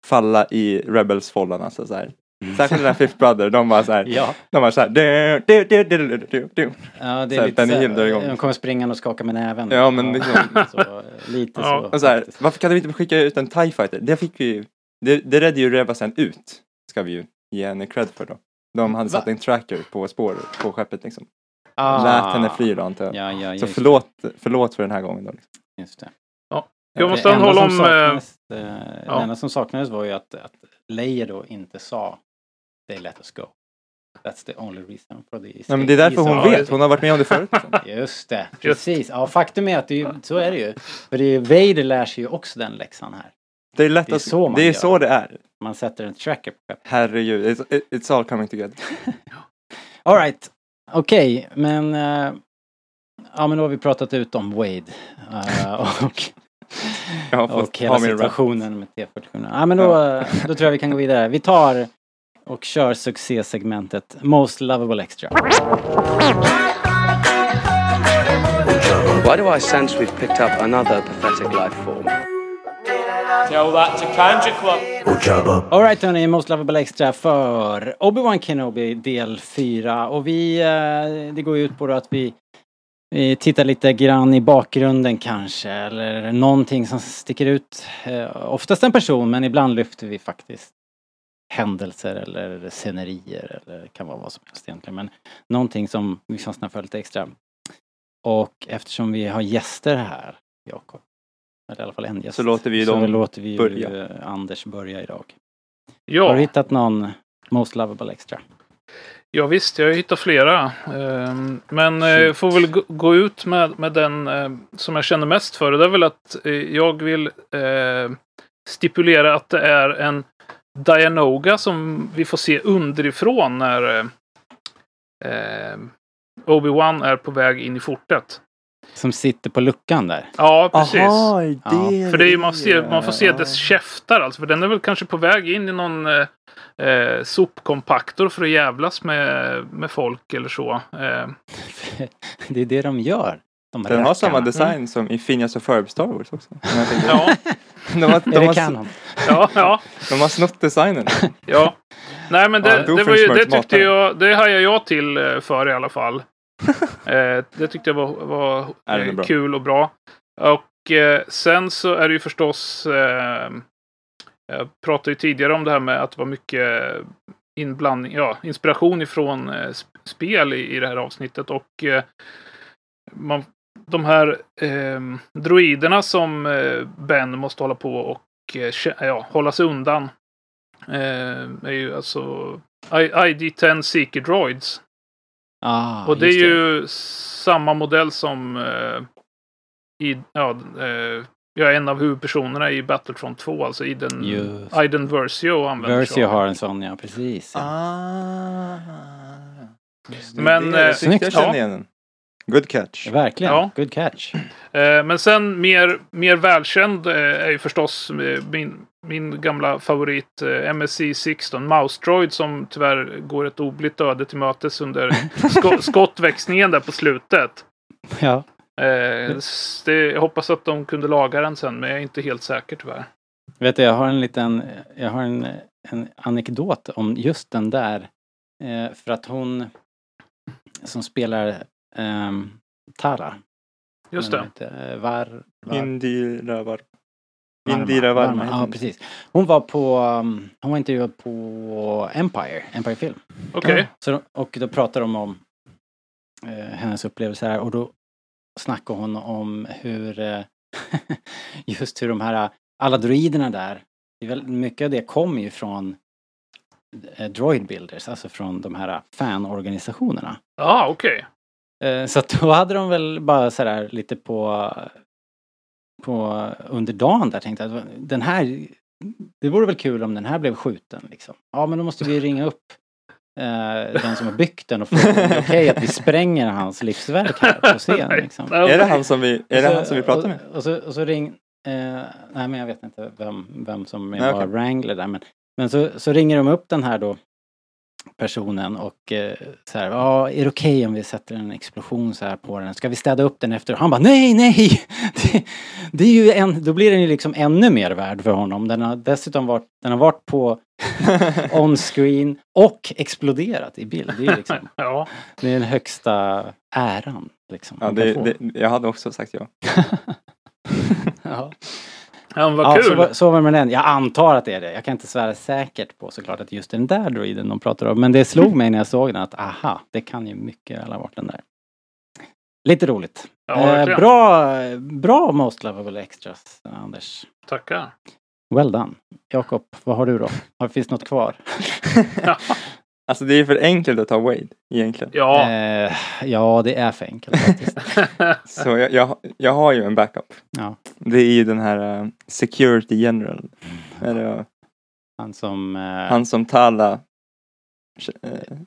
falla i Rebels-fållan alltså så här. Särskilt den här Fifth Brother, de bara så här, Ja, de bara så här, du, du, du, du, du, du, du. ja det Så är här, lite Benny så Hill drar igång. här, de kommer springande och skaka med näven. Ja, men liksom- [LAUGHS] så, lite Ja. så. Och så här, varför kan de inte skicka ut en TIE fighter? Det fick vi ju, det, det redde ju Reva sen ut, ska vi ju ge henne cred för då. De hade Va? satt en tracker på spår på skeppet liksom. Ah. Lät henne fly då antar jag. Ja, ja, Så förlåt, förlåt för den här gången då. Liksom. just det. Ja. Jag Det måste enda hålla som om, eh, saknades, eh, ja. Det enda som saknades var ju att, att Leia då inte sa They let us go. That's the only reason for the Nej men det är därför hon Ja, vet, hon har varit med om det förut. Liksom. [LAUGHS] Just det, precis. Ja, faktum är att det är, så är det ju. För det är, Vader lär sig ju också den läxan här. Det är, lätt Det är att, så man det är gör. så det är. Man sätter en tracker på skeppet. Herregud, it's, it- it's all coming together. [LAUGHS] Alright, okej, men... eh, ja, men då har vi pratat ut om Wade. eh, [LAUGHS] och och hela situationen med T47. Ja, men då, eh, då tror jag vi kan gå vidare. Vi tar och kör succésegmentet Most Lovable Extra. Why do I sense we've picked up another pathetic life form? Tell that to Kanja Club. Alright hörni, Most Lovable Extra för Obi-Wan Kenobi del 4. Och vi, eh, det går ju ut på att vi, vi tittar lite grann i bakgrunden kanske, eller någonting som sticker ut. Eh, oftast en person, men ibland lyfter vi faktiskt händelser eller scenerier eller det kan vara vad som helst egentligen. Men någonting som vi fastnar för lite extra. Och eftersom vi har gäster här, Jakob, eller i alla fall en gäst, Så låter vi så dem låter vi ju börja. eh, Anders börja idag. Har Ja, du hittat någon Most Lovable Extra? ja visst, jag har hittat flera. Ehm, Men eh, jag får väl gå- ut med, med den eh, som jag känner mest för. Det är väl att eh, jag vill eh, stipulera att det är en Dianoga som vi får se underifrån när eh, eh, Obi-Wan är på väg in i fortet. Som sitter på luckan där. Ja, precis. det För det är, man, ser, man får se dess käftar alltså. För den är väl kanske på väg in i någon eh, eh, sopkompaktor för att jävlas med, med folk eller så. Eh, [LAUGHS] det är det de gör. De Den har samma rackarna. design som i Phineas och Ferb Star Wars också. Ja, [LAUGHS] de, har, de, Är det har, ja, ja, de har snott designen. ja. Nej men Ja, det, det, var ju, det tyckte jag, det hajade jag till eh, för i alla fall. Eh, det tyckte jag var, var Ja, kul och bra. Och eh, sen så är det ju förstås eh, jag pratade ju tidigare om det här med att det var mycket inblandning, ja, inspiration ifrån sp- spel i, i det här avsnittet. Och eh, man, de här eh, droiderna som eh, Ben måste hålla på och eh, ja, hålla sig undan. Är ju alltså I- ID-10 Seeker Droids. Ah, och det är ju samma modell som eh, i, ja, eh, ja, en av huvudpersonerna i Battlefront 2, alltså Iden, Just. Iden Versio använder Versio har en sån, ja precis. Ja. Ah. Men, det, eh, jag jag snyggt. kände Ja. igen den. Good catch. Verkligen, Ja. good catch. Eh, men sen mer, mer välkänd eh, är ju förstås eh, min, min gamla favorit eh, MSC 16 Mouse Droid som tyvärr går ett oblitt öde till mötes under [LAUGHS] sko skottväxlingen där på slutet. Ja. Eh, det, jag hoppas att de kunde laga den sen, men jag är inte helt säker tyvärr. Vet du, jag har en liten, jag har en, en anekdot om just den där. Eh, för att hon som spelar ehm, Tara. Just det. heter, eh, Var, var, Indira var... Varma, Indira Varma. Ja, precis. Hon var på, um, hon var intervjuad på Empire, Empire Film. Okej. Så, och då pratar de om eh, hennes upplevelse här och då snackar hon om hur eh, [LAUGHS] just hur de här alla droiderna där, mycket av det kommer ju från droid builders, alltså från de här fanorganisationerna. Ja, okej. Eh, Så att [LAUGHS] då hade de väl bara sådär lite på, på under dagen där tänkte att den här, det vore väl kul om den här blev skjuten liksom. Ja men då måste vi ringa upp eh, den som har byggt den och fråga om det är okej att vi spränger hans livsverk här på scen [LAUGHS] liksom. Är det han som vi, är det Och så- han som vi pratar med? Och, och, så, och så ring... Eh, nej men jag vet inte vem, vem som Nej, var okej. wrangler där men, men så, så ringer de upp den här då personen och eh, så här, ja är det okej om vi sätter en explosion så här på den? Ska vi städa upp den efter? Han bara nej, nej! [LAUGHS] Det, det är ju en, då blir den ju liksom ännu mer värd för honom. Den har dessutom varit, den har varit på [LAUGHS] on-screen och exploderat i bild. Det är ju liksom, [LAUGHS] Ja, det är den högsta äran liksom. Ja, det, det, jag hade också sagt ja. ja. Ja men vad Ja, kul. så, så var det med den. Jag antar att det är det. Jag kan inte svära säkert på såklart att just den där droiden de pratar om. Men det slog mig när jag såg den att aha, det kan ju mycket väl ha varit den där. Lite roligt. Ja, eh, bra, bra Most Lovable Extras, Anders. Tackar. Well done. Jakob, vad har du då? Har, finns något kvar? [LAUGHS] Alltså det är för enkelt att ta Wade egentligen. Ja, Eh, ja, det är för enkelt faktiskt. [LAUGHS] Så jag, jag, jag har ju en backup. Ja. Det är ju den här eh, Security General. Eller, Han som... Eh, han som Tala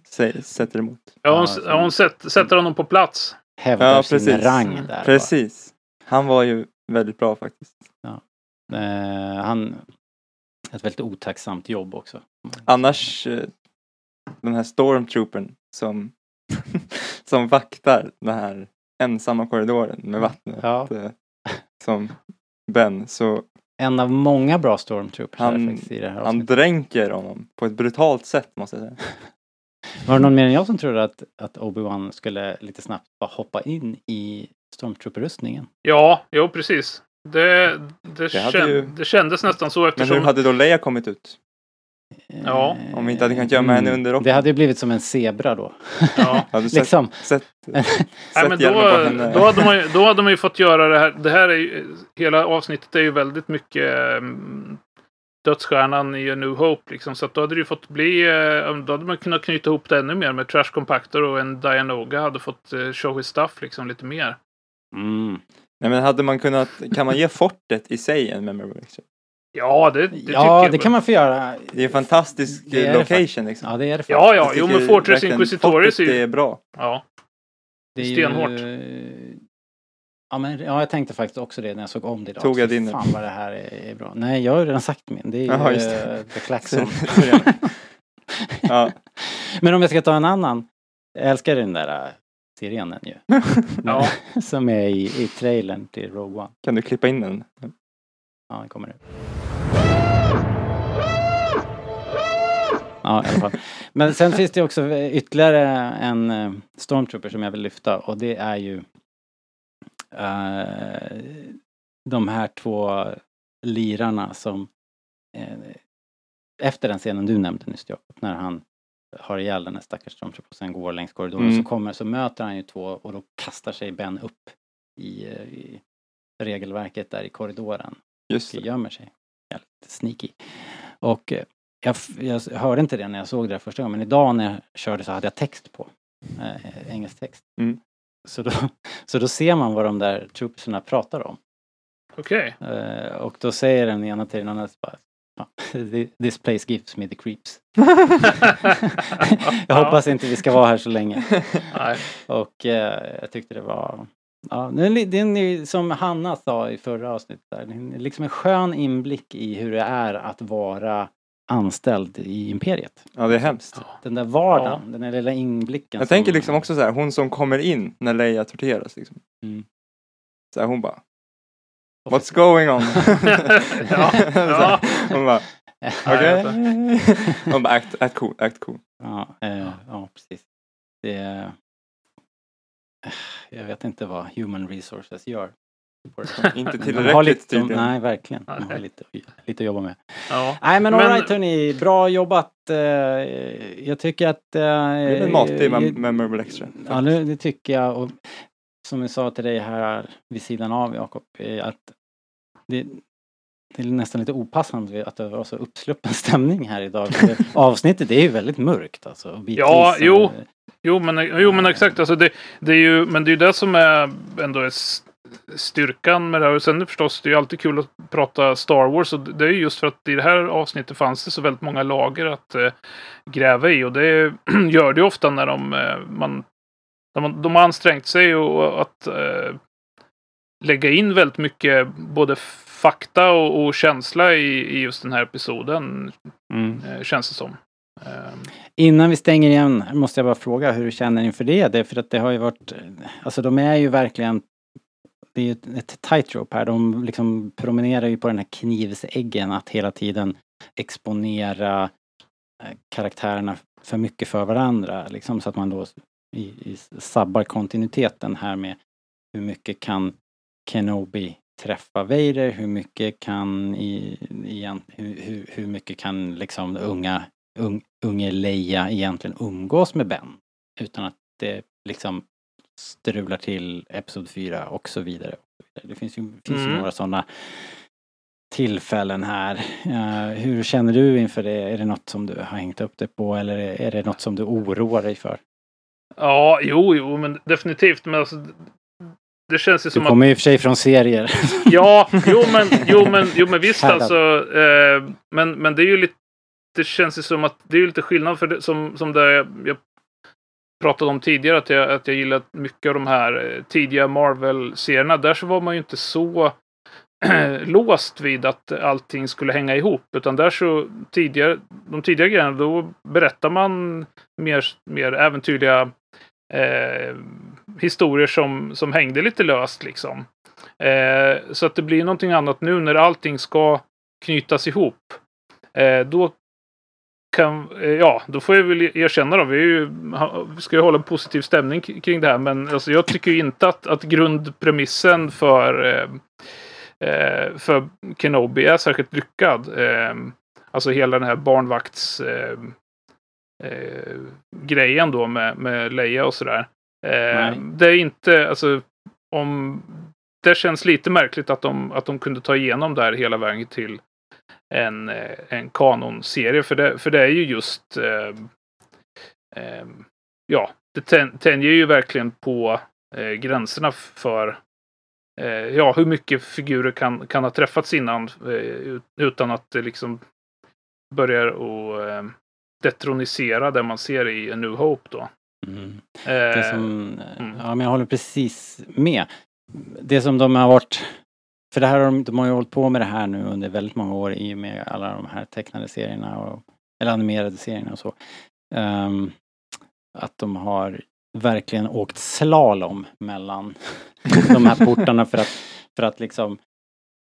sä- sätter emot. ja hon, Ja, hon sätt, sätter honom på plats. hävdar Ja, sin rang där. Precis. Han var ju väldigt bra faktiskt. Eh, han... Ett väldigt otacksamt jobb också. Annars den här stormtroopern som, [LAUGHS] som vaktar den här ensamma korridoren med vattnet. Ja. eh, Som Ben. Så En av många bra stormtroopers Han- faktiskt i det här han dränker honom på ett brutalt sätt måste jag säga. [LAUGHS] Var det någon mer än jag som trodde att, att Obi-Wan skulle lite snabbt bara hoppa in i stormtrooper-rustningen? Ja, jo precis. Det, det, Det hade kän, ju- det kändes nästan så Men eftersom... hur hade då Leia kommit ut? Ja, Eh, om vi inte hade kunnat gömma henne under rocken. Det hade ju blivit som en zebra då. Ja. [LAUGHS] Hade du sett, liksom. sett, [LAUGHS] Nej, sett men hjälmen då, på henne? då, hade man ju, då hade man ju fått göra det här. Det här är ju, hela avsnittet är ju väldigt mycket um, dödsstjärnan i A New Hope liksom. Så att då hade det ju fått bli, eh, då hade man kunnat knyta ihop det ännu mer med Trash Compactor och en Dianoga hade fått uh, show his stuff liksom lite mer. Mm. Nej men hade man kunnat, kan man ge [LAUGHS] fortet i sig en memorable extra? Ja, det, det Ja, jag. det kan man få göra. Det är en fantastisk Det är eh, det location liksom. Ja, det är det Ja, faktiskt. ja, Jag jo men Fortress Inquisitoris är ju... är bra. Ja, Det är stenhårt. Ju... Ja, men, ja, jag tänkte faktiskt också det när jag såg om det idag. Tog jag din? Fan vad det här är, är bra. Nej, jag har ju redan sagt min. Det är [LAUGHS] ju Jaha, just det. eh, The Klaxon. [LAUGHS] [LAUGHS] Ja, Men om jag ska ta en annan. Jag älskar den där äh, sirenen ju. Ja. Som är i, i trailern till Rogue One. kan du klippa in den? Ja, den kommer nu. Ja, i alla fall. Men sen finns det också ytterligare en eh, Stormtrooper som jag vill lyfta och det är ju eh, de här två lirarna som eh, efter den scenen du nämnde nyss Jakob, när han har ihjäl den här stackars Stormtrooper och sen går längs korridoren Mm. så kommer, så möter han ju två och då kastar sig Ben upp i, i regelverket där i korridoren Just det. gömmer sig. Jävligt sneaky. Och eh, jag, jag hörde inte det när jag såg det första gången, men idag när jag körde så hade jag text på. Eh, engelsk text. Mm. Så, då, [LAUGHS] så då ser man vad de där troopersarna pratar om. okej. Eh, och då säger den ena till den andra bara, "Ja, [LAUGHS] This place gives me the creeps. [LAUGHS] jag hoppas inte vi ska vara här så länge. Och eh, jag tyckte det var Ja, det är som Hanna sa i förra avsnittet, där, det är liksom en skön inblick i hur det är att vara anställd i Imperiet. Ja, det är hemskt. Den där vardagen, den där lilla inblicken. Jag tänker liksom också så här, hon som kommer in när Leia torteras liksom. Mm. Så här, hon bara What's going on? [LAUGHS] Ja, [LAUGHS] ja. Hon bara Ja, okej. jag- Hon bara act, act cool, act cool. Ja, eh, ja precis. Det är... [SIGHS] Jag vet inte vad Human Resources gör. [LAUGHS] Inte De har lite, tillräckligt tydligen. Nej, verkligen. De har lite, lite att jobba med. Ja. Nej men Men- alright hörni, bra jobbat. Eh, Jag tycker att... Det är en matig eh, mem- memorable extra. Ja, det, tycker jag. Och som jag sa till dig här vid sidan av Jakob, eh, att det, det är nästan lite opassande att det var så uppsluppen stämning här idag. [LAUGHS] Avsnittet är ju väldigt mörkt alltså. bitvis, Ja, jo. Jo men, jo, men exakt. Alltså det, det är ju, men det är ju det som är ändå är styrkan med det här. Och sen förstås, det är ju alltid kul att prata Star Wars. Och det är ju just för att i det här avsnittet fanns det så väldigt många lager att eh, gräva i. Och det [CLEARS THROAT] gör det ju ofta när de, eh, man, när man, de har ansträngt sig och att eh, lägga in väldigt mycket både fakta och, och känsla i, i just den här episoden. Mm. Eh, känns det som. Innan vi stänger igen måste jag bara fråga hur du känner inför det. Det är för att det har ju varit, alltså de är ju verkligen, det är ju ett, tightrope här. De liksom promenerar ju på den här knivsäggen att hela tiden exponera eh, karaktärerna för mycket för varandra. Liksom så att man då i, i sabbar kontinuiteten här med hur mycket kan Kenobi träffa Vader, hur mycket kan i, igen, hur, hur, hur mycket kan liksom unga un, unge Leia egentligen umgås med Ben utan att det liksom strular till Episod 4 och så vidare. Det finns ju, finns ju Mm. några sådana tillfällen här. Eh, hur känner du inför det? Är det något som du har hängt upp dig på eller är det något som du oroar dig för? Ja, jo, jo, men definitivt. Men alltså, det känns ju Du som kommer ju i och för sig från serier. att... Ja, jo men, jo, men, jo, men [LAUGHS] visst alltså. Eh, men, men det är ju lite... Det känns ju som att det är lite skillnad för det, som, som det jag pratade om tidigare. Att jag, att jag gillar mycket av de här eh, tidiga Marvel-serierna. Där så var man ju inte så [CLEARS THROAT] låst vid att allting skulle hänga ihop. Utan där så tidigare, de tidigare grejerna, då berättar man mer, mer äventyrliga eh, historier som, som hängde lite löst liksom. Eh, så att det blir någonting annat nu när allting ska knytas ihop. Eh, då kan, eh, ja, då får jag väl erkänna då, vi, ju, ska ju hålla en positiv stämning kring det här, men alltså, jag tycker ju inte att, att grundpremissen för, eh, eh, för Kenobi är särskilt lyckad. Eh, alltså hela den här barnvakts eh, eh, grejen då med, med Leia och sådär. Det är inte, alltså, om det känns lite märkligt att de, att de kunde ta igenom där hela vägen till en, eh, en kanonserie. För det, för det är ju just eh, eh, ja, det tän- tänjer ju verkligen på gränserna för ja, hur mycket figurer kan, kan ha träffats innan ut- utan att det liksom börjar att detronisera det man ser i A New Hope då. Mm. Det som, mm. ja men jag håller precis med. Det som de har varit, för det här har de, de har ju hållit på med det här nu under väldigt många år i och med alla de här tecknade serierna och, eller animerade serierna och så. Ehm, att de har verkligen åkt slalom mellan [LAUGHS] de här portarna för att, för att liksom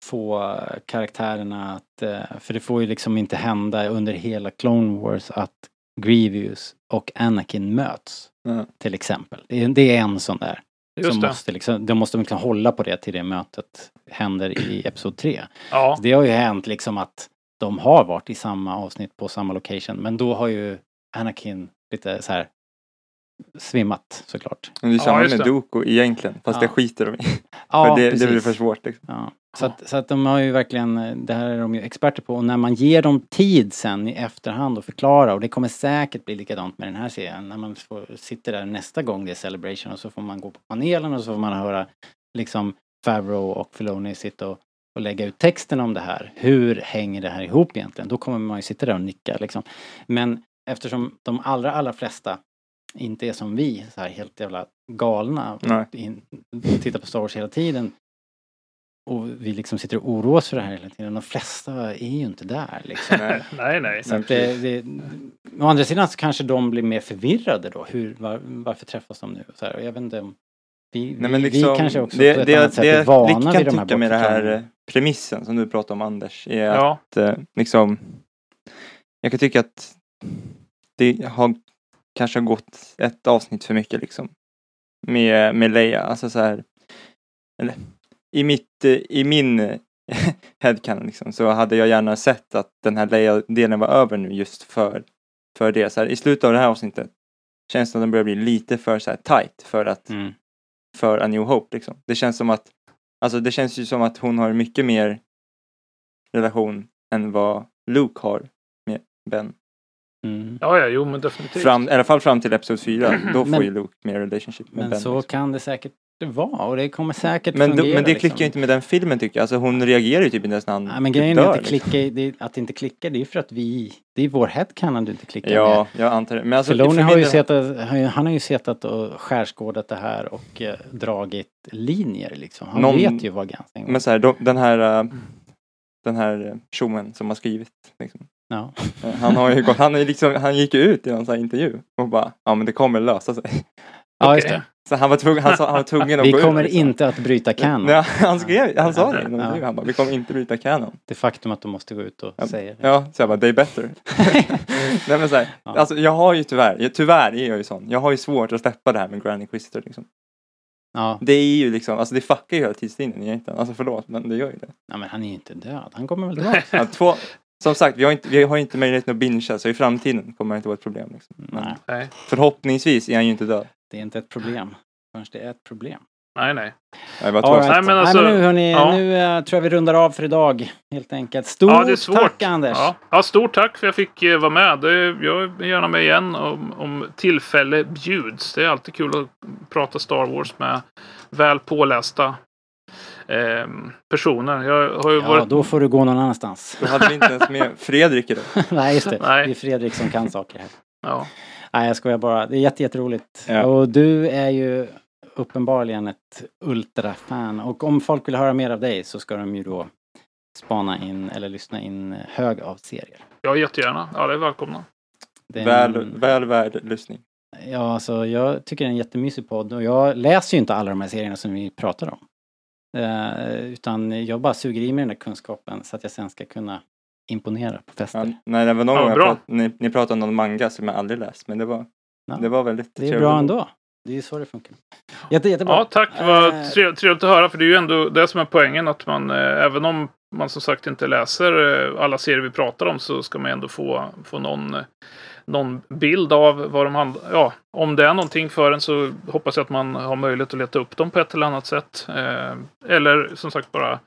få karaktärerna att, eh, för det får ju liksom inte hända under hela Clone Wars att Grievous och Anakin möts. Ja. Till exempel. Det är, det är en sån där. Just som det. måste liksom, de måste liksom hålla på det till det mötet händer i [CLEARS THROAT] Episod 3. Ja, Det har ju hänt liksom att de har varit i samma avsnitt på samma location men då har ju Anakin lite så här svimmat såklart. Men det är Ja, samma just med. Doku egentligen, fast Ja. det skiter de i. Ja, [LAUGHS] för det, det blir för svårt liksom. Ja. Så, att, så att de har ju verkligen, det här är de ju experter på och när man ger dem tid sen i efterhand att förklara och det kommer säkert bli likadant med den här serien när man får, sitter där nästa gång det är Celebration och så får man gå på panelen och så får man höra liksom Favreau och Filoni sitta och, och lägga ut texten om det här. Hur hänger det här ihop egentligen? Då kommer man ju sitta där och nicka liksom. Men eftersom de allra, allra flesta inte är som vi, så här helt jävla galna och in, tittar på Star Wars hela tiden och vi liksom sitter och oroar oss för det här hela tiden. De flesta är ju inte där liksom. [LAUGHS] Nej. nej, nej. Så det, det, å andra sidan så kanske de blir mer förvirrade då. Hur, var, varför träffas de nu? Så här, och jag vet inte om... Vi, Nej, men liksom, vi kanske också det, på ett det, annat sätt det är vana vid de här med det här premissen som du pratar om Anders, är Ja, att eh, liksom jag kan tycka att det har kanske gått ett avsnitt för mycket liksom med, med Leia, alltså så här eller i mitt, eh, i min eh, [LAUGHS] headcanon liksom så hade jag gärna sett att den här Leia-delen var över nu just för, för det. Så här, I slutet av det här avsnittet känns det som att den börjar bli lite för så här tight för att Mm. för A New Hope liksom. Det känns som att, alltså det känns ju som att hon har mycket mer relation än vad Luke har med Ben. Mm. Ja, ja, jo men definitivt. Fram, I alla fall fram till Episod 4. [CLEARS THROAT] Då får Men- ju Luke mer relationship med Men Ben. så liksom. kan det säkert vara och det kommer säkert men, då, fungera. men det liksom. klickar ju inte med den filmen tycker jag. Alltså hon reagerar ju typ inte ens när han Nej, men typ grejen är dör, att det, klickar, det, är- att det inte klickar, det är ju för att vi, det är vår headcanon du inte klickar med. Ja, jag antar det. Men alltså, Filoni har ju del- setat, han har ju- setat och skärskådat det här och eh, dragit linjer liksom. Han Någon- vet ju vad gång. Men så här, de, den här, äh, den här tjommen som har skrivit. Liksom. Ja. Eh, Han har ju gått, han, är liksom, han gick ju ut i någon sån här intervju och bara, ja men det kommer lösa sig. ja, just det. Så han var tvungen, han, sa, han var tvungen att Vi gå kommer ut. liksom. inte att bryta canon. Nej, han skrev, han sa det Ja. han bara, vi kommer inte bryta canon. Det faktum att de måste gå ut och Ja, säga det. Ja, så jag bara, they better. [LAUGHS] Nej men så här, Ja. alltså jag har ju tyvärr, jag, tyvärr är jag ju sån, jag har ju svårt att släppa det här med Grand Inquisitor liksom. Ja. Det är ju liksom, alltså det fuckar ju hela tidslinjen egentligen, alltså förlåt men det gör ju det. ja, men han är ju inte död. Han kommer väl tillbaka. [LAUGHS] Ja, två, som sagt, vi har, inte, vi har inte möjligheten att bingea så i framtiden kommer det inte vara ett problem. Liksom. Nej, förhoppningsvis är han ju inte död. det är inte ett problem. Förrän det är ett problem. Nej, nej. Tror right. Nej, men Nej, alltså- men nu hörni, ja. nu eh, tror jag vi rundar av för idag. Helt enkelt. Stort Ja, tack Anders! Ja. ja, stort tack för att jag fick eh, vara med. Det, jag är gärna med igen om, om tillfälle bjuds. Det är alltid kul att prata Star Wars med väl pålästa ehm, personer. Jag har ju Ja, varit... då får du gå någon annanstans. Då hade vi inte ens med [LAUGHS] Fredrik idag. Nej, just det. Nej. Det är Fredrik som kan saker här. Ja. Nej, jag skojar bara. Det är jätte, jätteroligt. Ja. Och du är ju uppenbarligen ett ultrafan. Och om folk vill höra mer av dig så ska de ju då spana in eller lyssna in hög av serier. ja, jättegärna. Alla är välkomna. Det är Väl, väl värd lyssning. Ja, alltså jag tycker det är en jättemysig podd och jag läser ju inte alla de här serierna som vi pratar om. Eh, utan jag bara suger i mig den där kunskapen så att jag sen ska kunna imponera på fester. Ja, nej, det var någon Ja, gång prat, ni, ni pratade om någon manga som jag aldrig läst, men det var, Ja. det var väldigt Det är trevligt. bra ändå. Det är så det funkar. Jätte, jättebra. Ja, tack. Var Eh, trev- trevligt att höra. För det är ju ändå det som är poängen. Att man, eh, även om man som sagt inte läser eh, alla serier vi pratar om, så ska man ändå få, få någon, någon bild av vad de handlar Ja, om det är någonting för en så hoppas jag att man har möjlighet att leta upp dem på ett eller annat sätt. Eller som sagt bara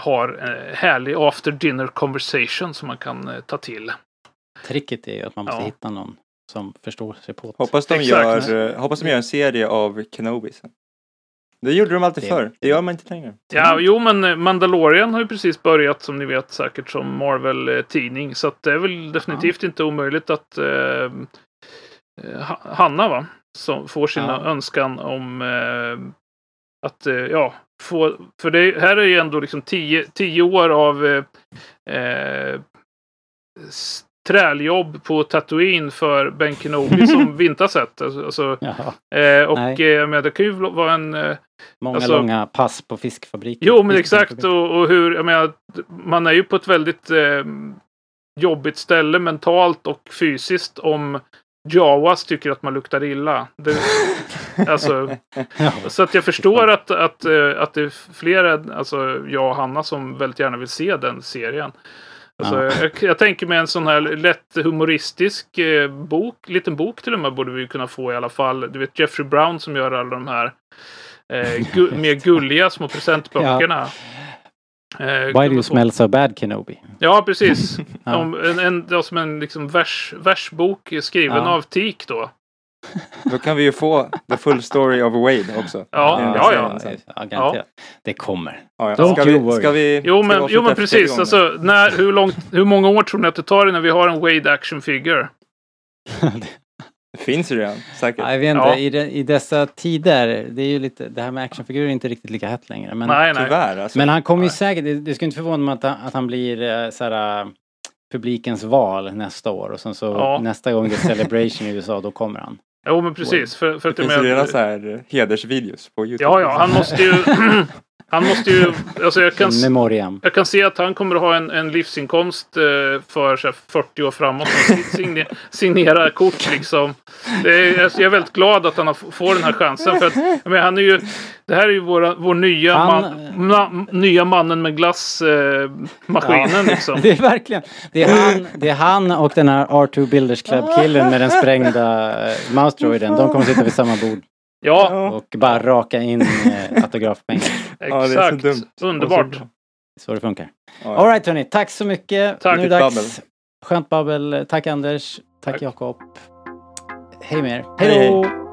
har en härlig after dinner conversation som man kan ta till. Tricket är ju att man måste Ja. hitta någon som förstår sig på det. Hoppas de, Exakt. gör, eh, hoppas de gör en serie av Kenobi sen. Det gjorde de alltid Det- förr. Det gör man inte längre. Ja, jo, men eh, Mandalorian har ju precis börjat som ni vet säkert som Marvel-tidning. Så att det är väl definitivt inte omöjligt att eh, eh, Ha- Hanna va? Som får sin Ja. önskan om eh, att, eh, ja, få, för det här är ju ändå liksom tio, tio år av träljobb på Tatooine för Ben Kenobi som [LAUGHS] vi inte har sett. Alltså, alltså, eh, och eh, men det kan ju vara en eh, Många Alltså- långa pass på fiskfabriken. Jo, men exakt. Och, och hur, jag menar, man är ju på ett väldigt eh, jobbigt ställe mentalt och fysiskt om Jawas tycker att man luktar illa. Det, [LAUGHS] alltså, Ja. så att jag förstår att, att, eh, att det är flera, alltså jag och Hanna, som väldigt gärna vill se den serien. Alltså, Ja. jag, jag tänker mig en sån här lätt humoristisk eh, bok, liten bok till och med borde vi kunna få i alla fall. Du vet Jeffrey Brown som gör alla de här eh, [LAUGHS] gu, mer gulliga små presentböckerna. Eh, Why do you smell so bad Kenobi? Ja, precis. [LAUGHS] Ja. Om en, en, ja, som en liksom vers, versbok skriven Ja. av Tik då. [LAUGHS] Då kan vi ju få the full story of Wade också. Ja, här ja, ja. sen. Ja, garanterat. Det kommer. Ja, ja. Ska, vi, ska vi Jo, ska vi men, jo, men precis. Alltså, när, hur, långt, hur många år tror ni att det tar innan vi har en Wade action figure? [LAUGHS] Det finns ju redan, säkert. Ja, jag vet inte, Ja. i, de, i dessa tider, det är ju lite, det här med actionfigurer är inte riktigt lika hett längre. Men, nej, nej. Tyvärr alltså. men han kommer ju säkert, det, det skulle inte förvåna mig att, han- att han blir eh, såhär, eh, publikens val nästa år och sen så Ja. nästa gång det är Celebration i [LAUGHS] USA, då kommer han. Jo, men precis. För, för det finns ju redan så här eh, hedersvideos på Youtube. Ja, ja, han måste ju... [CLEARS THROAT] han måste ju... Alltså jag kan, memoriam. jag kan se att han kommer att ha en, en livsinkomst eh, för så här, 40 år framåt. Signera kort liksom. Är, alltså, jag är väldigt glad att han har, får den här chansen. För att, menar, han är ju, det här är ju våra, vår nya, Han- man, ma, nya mannen med glassmaskinen. Eh, maskinen, liksom. [LAUGHS] Det är verkligen, det är han, det är han och den här R2 Builders Club-killen med den sprängda eh, mouse-droiden. De kommer sitta vid samma bord Ja, och bara raka in eh, [LAUGHS] autografpengar. Ja, det är så exakt. dumt. Underbart. Så det funkar. Ja. Alright hörni, tack så mycket. Tack. Nu är det Babbel. dags. Skönt babbel. Tack Anders. Tack Tack. Jakob. Hej med er. Hej, Hej hej. då!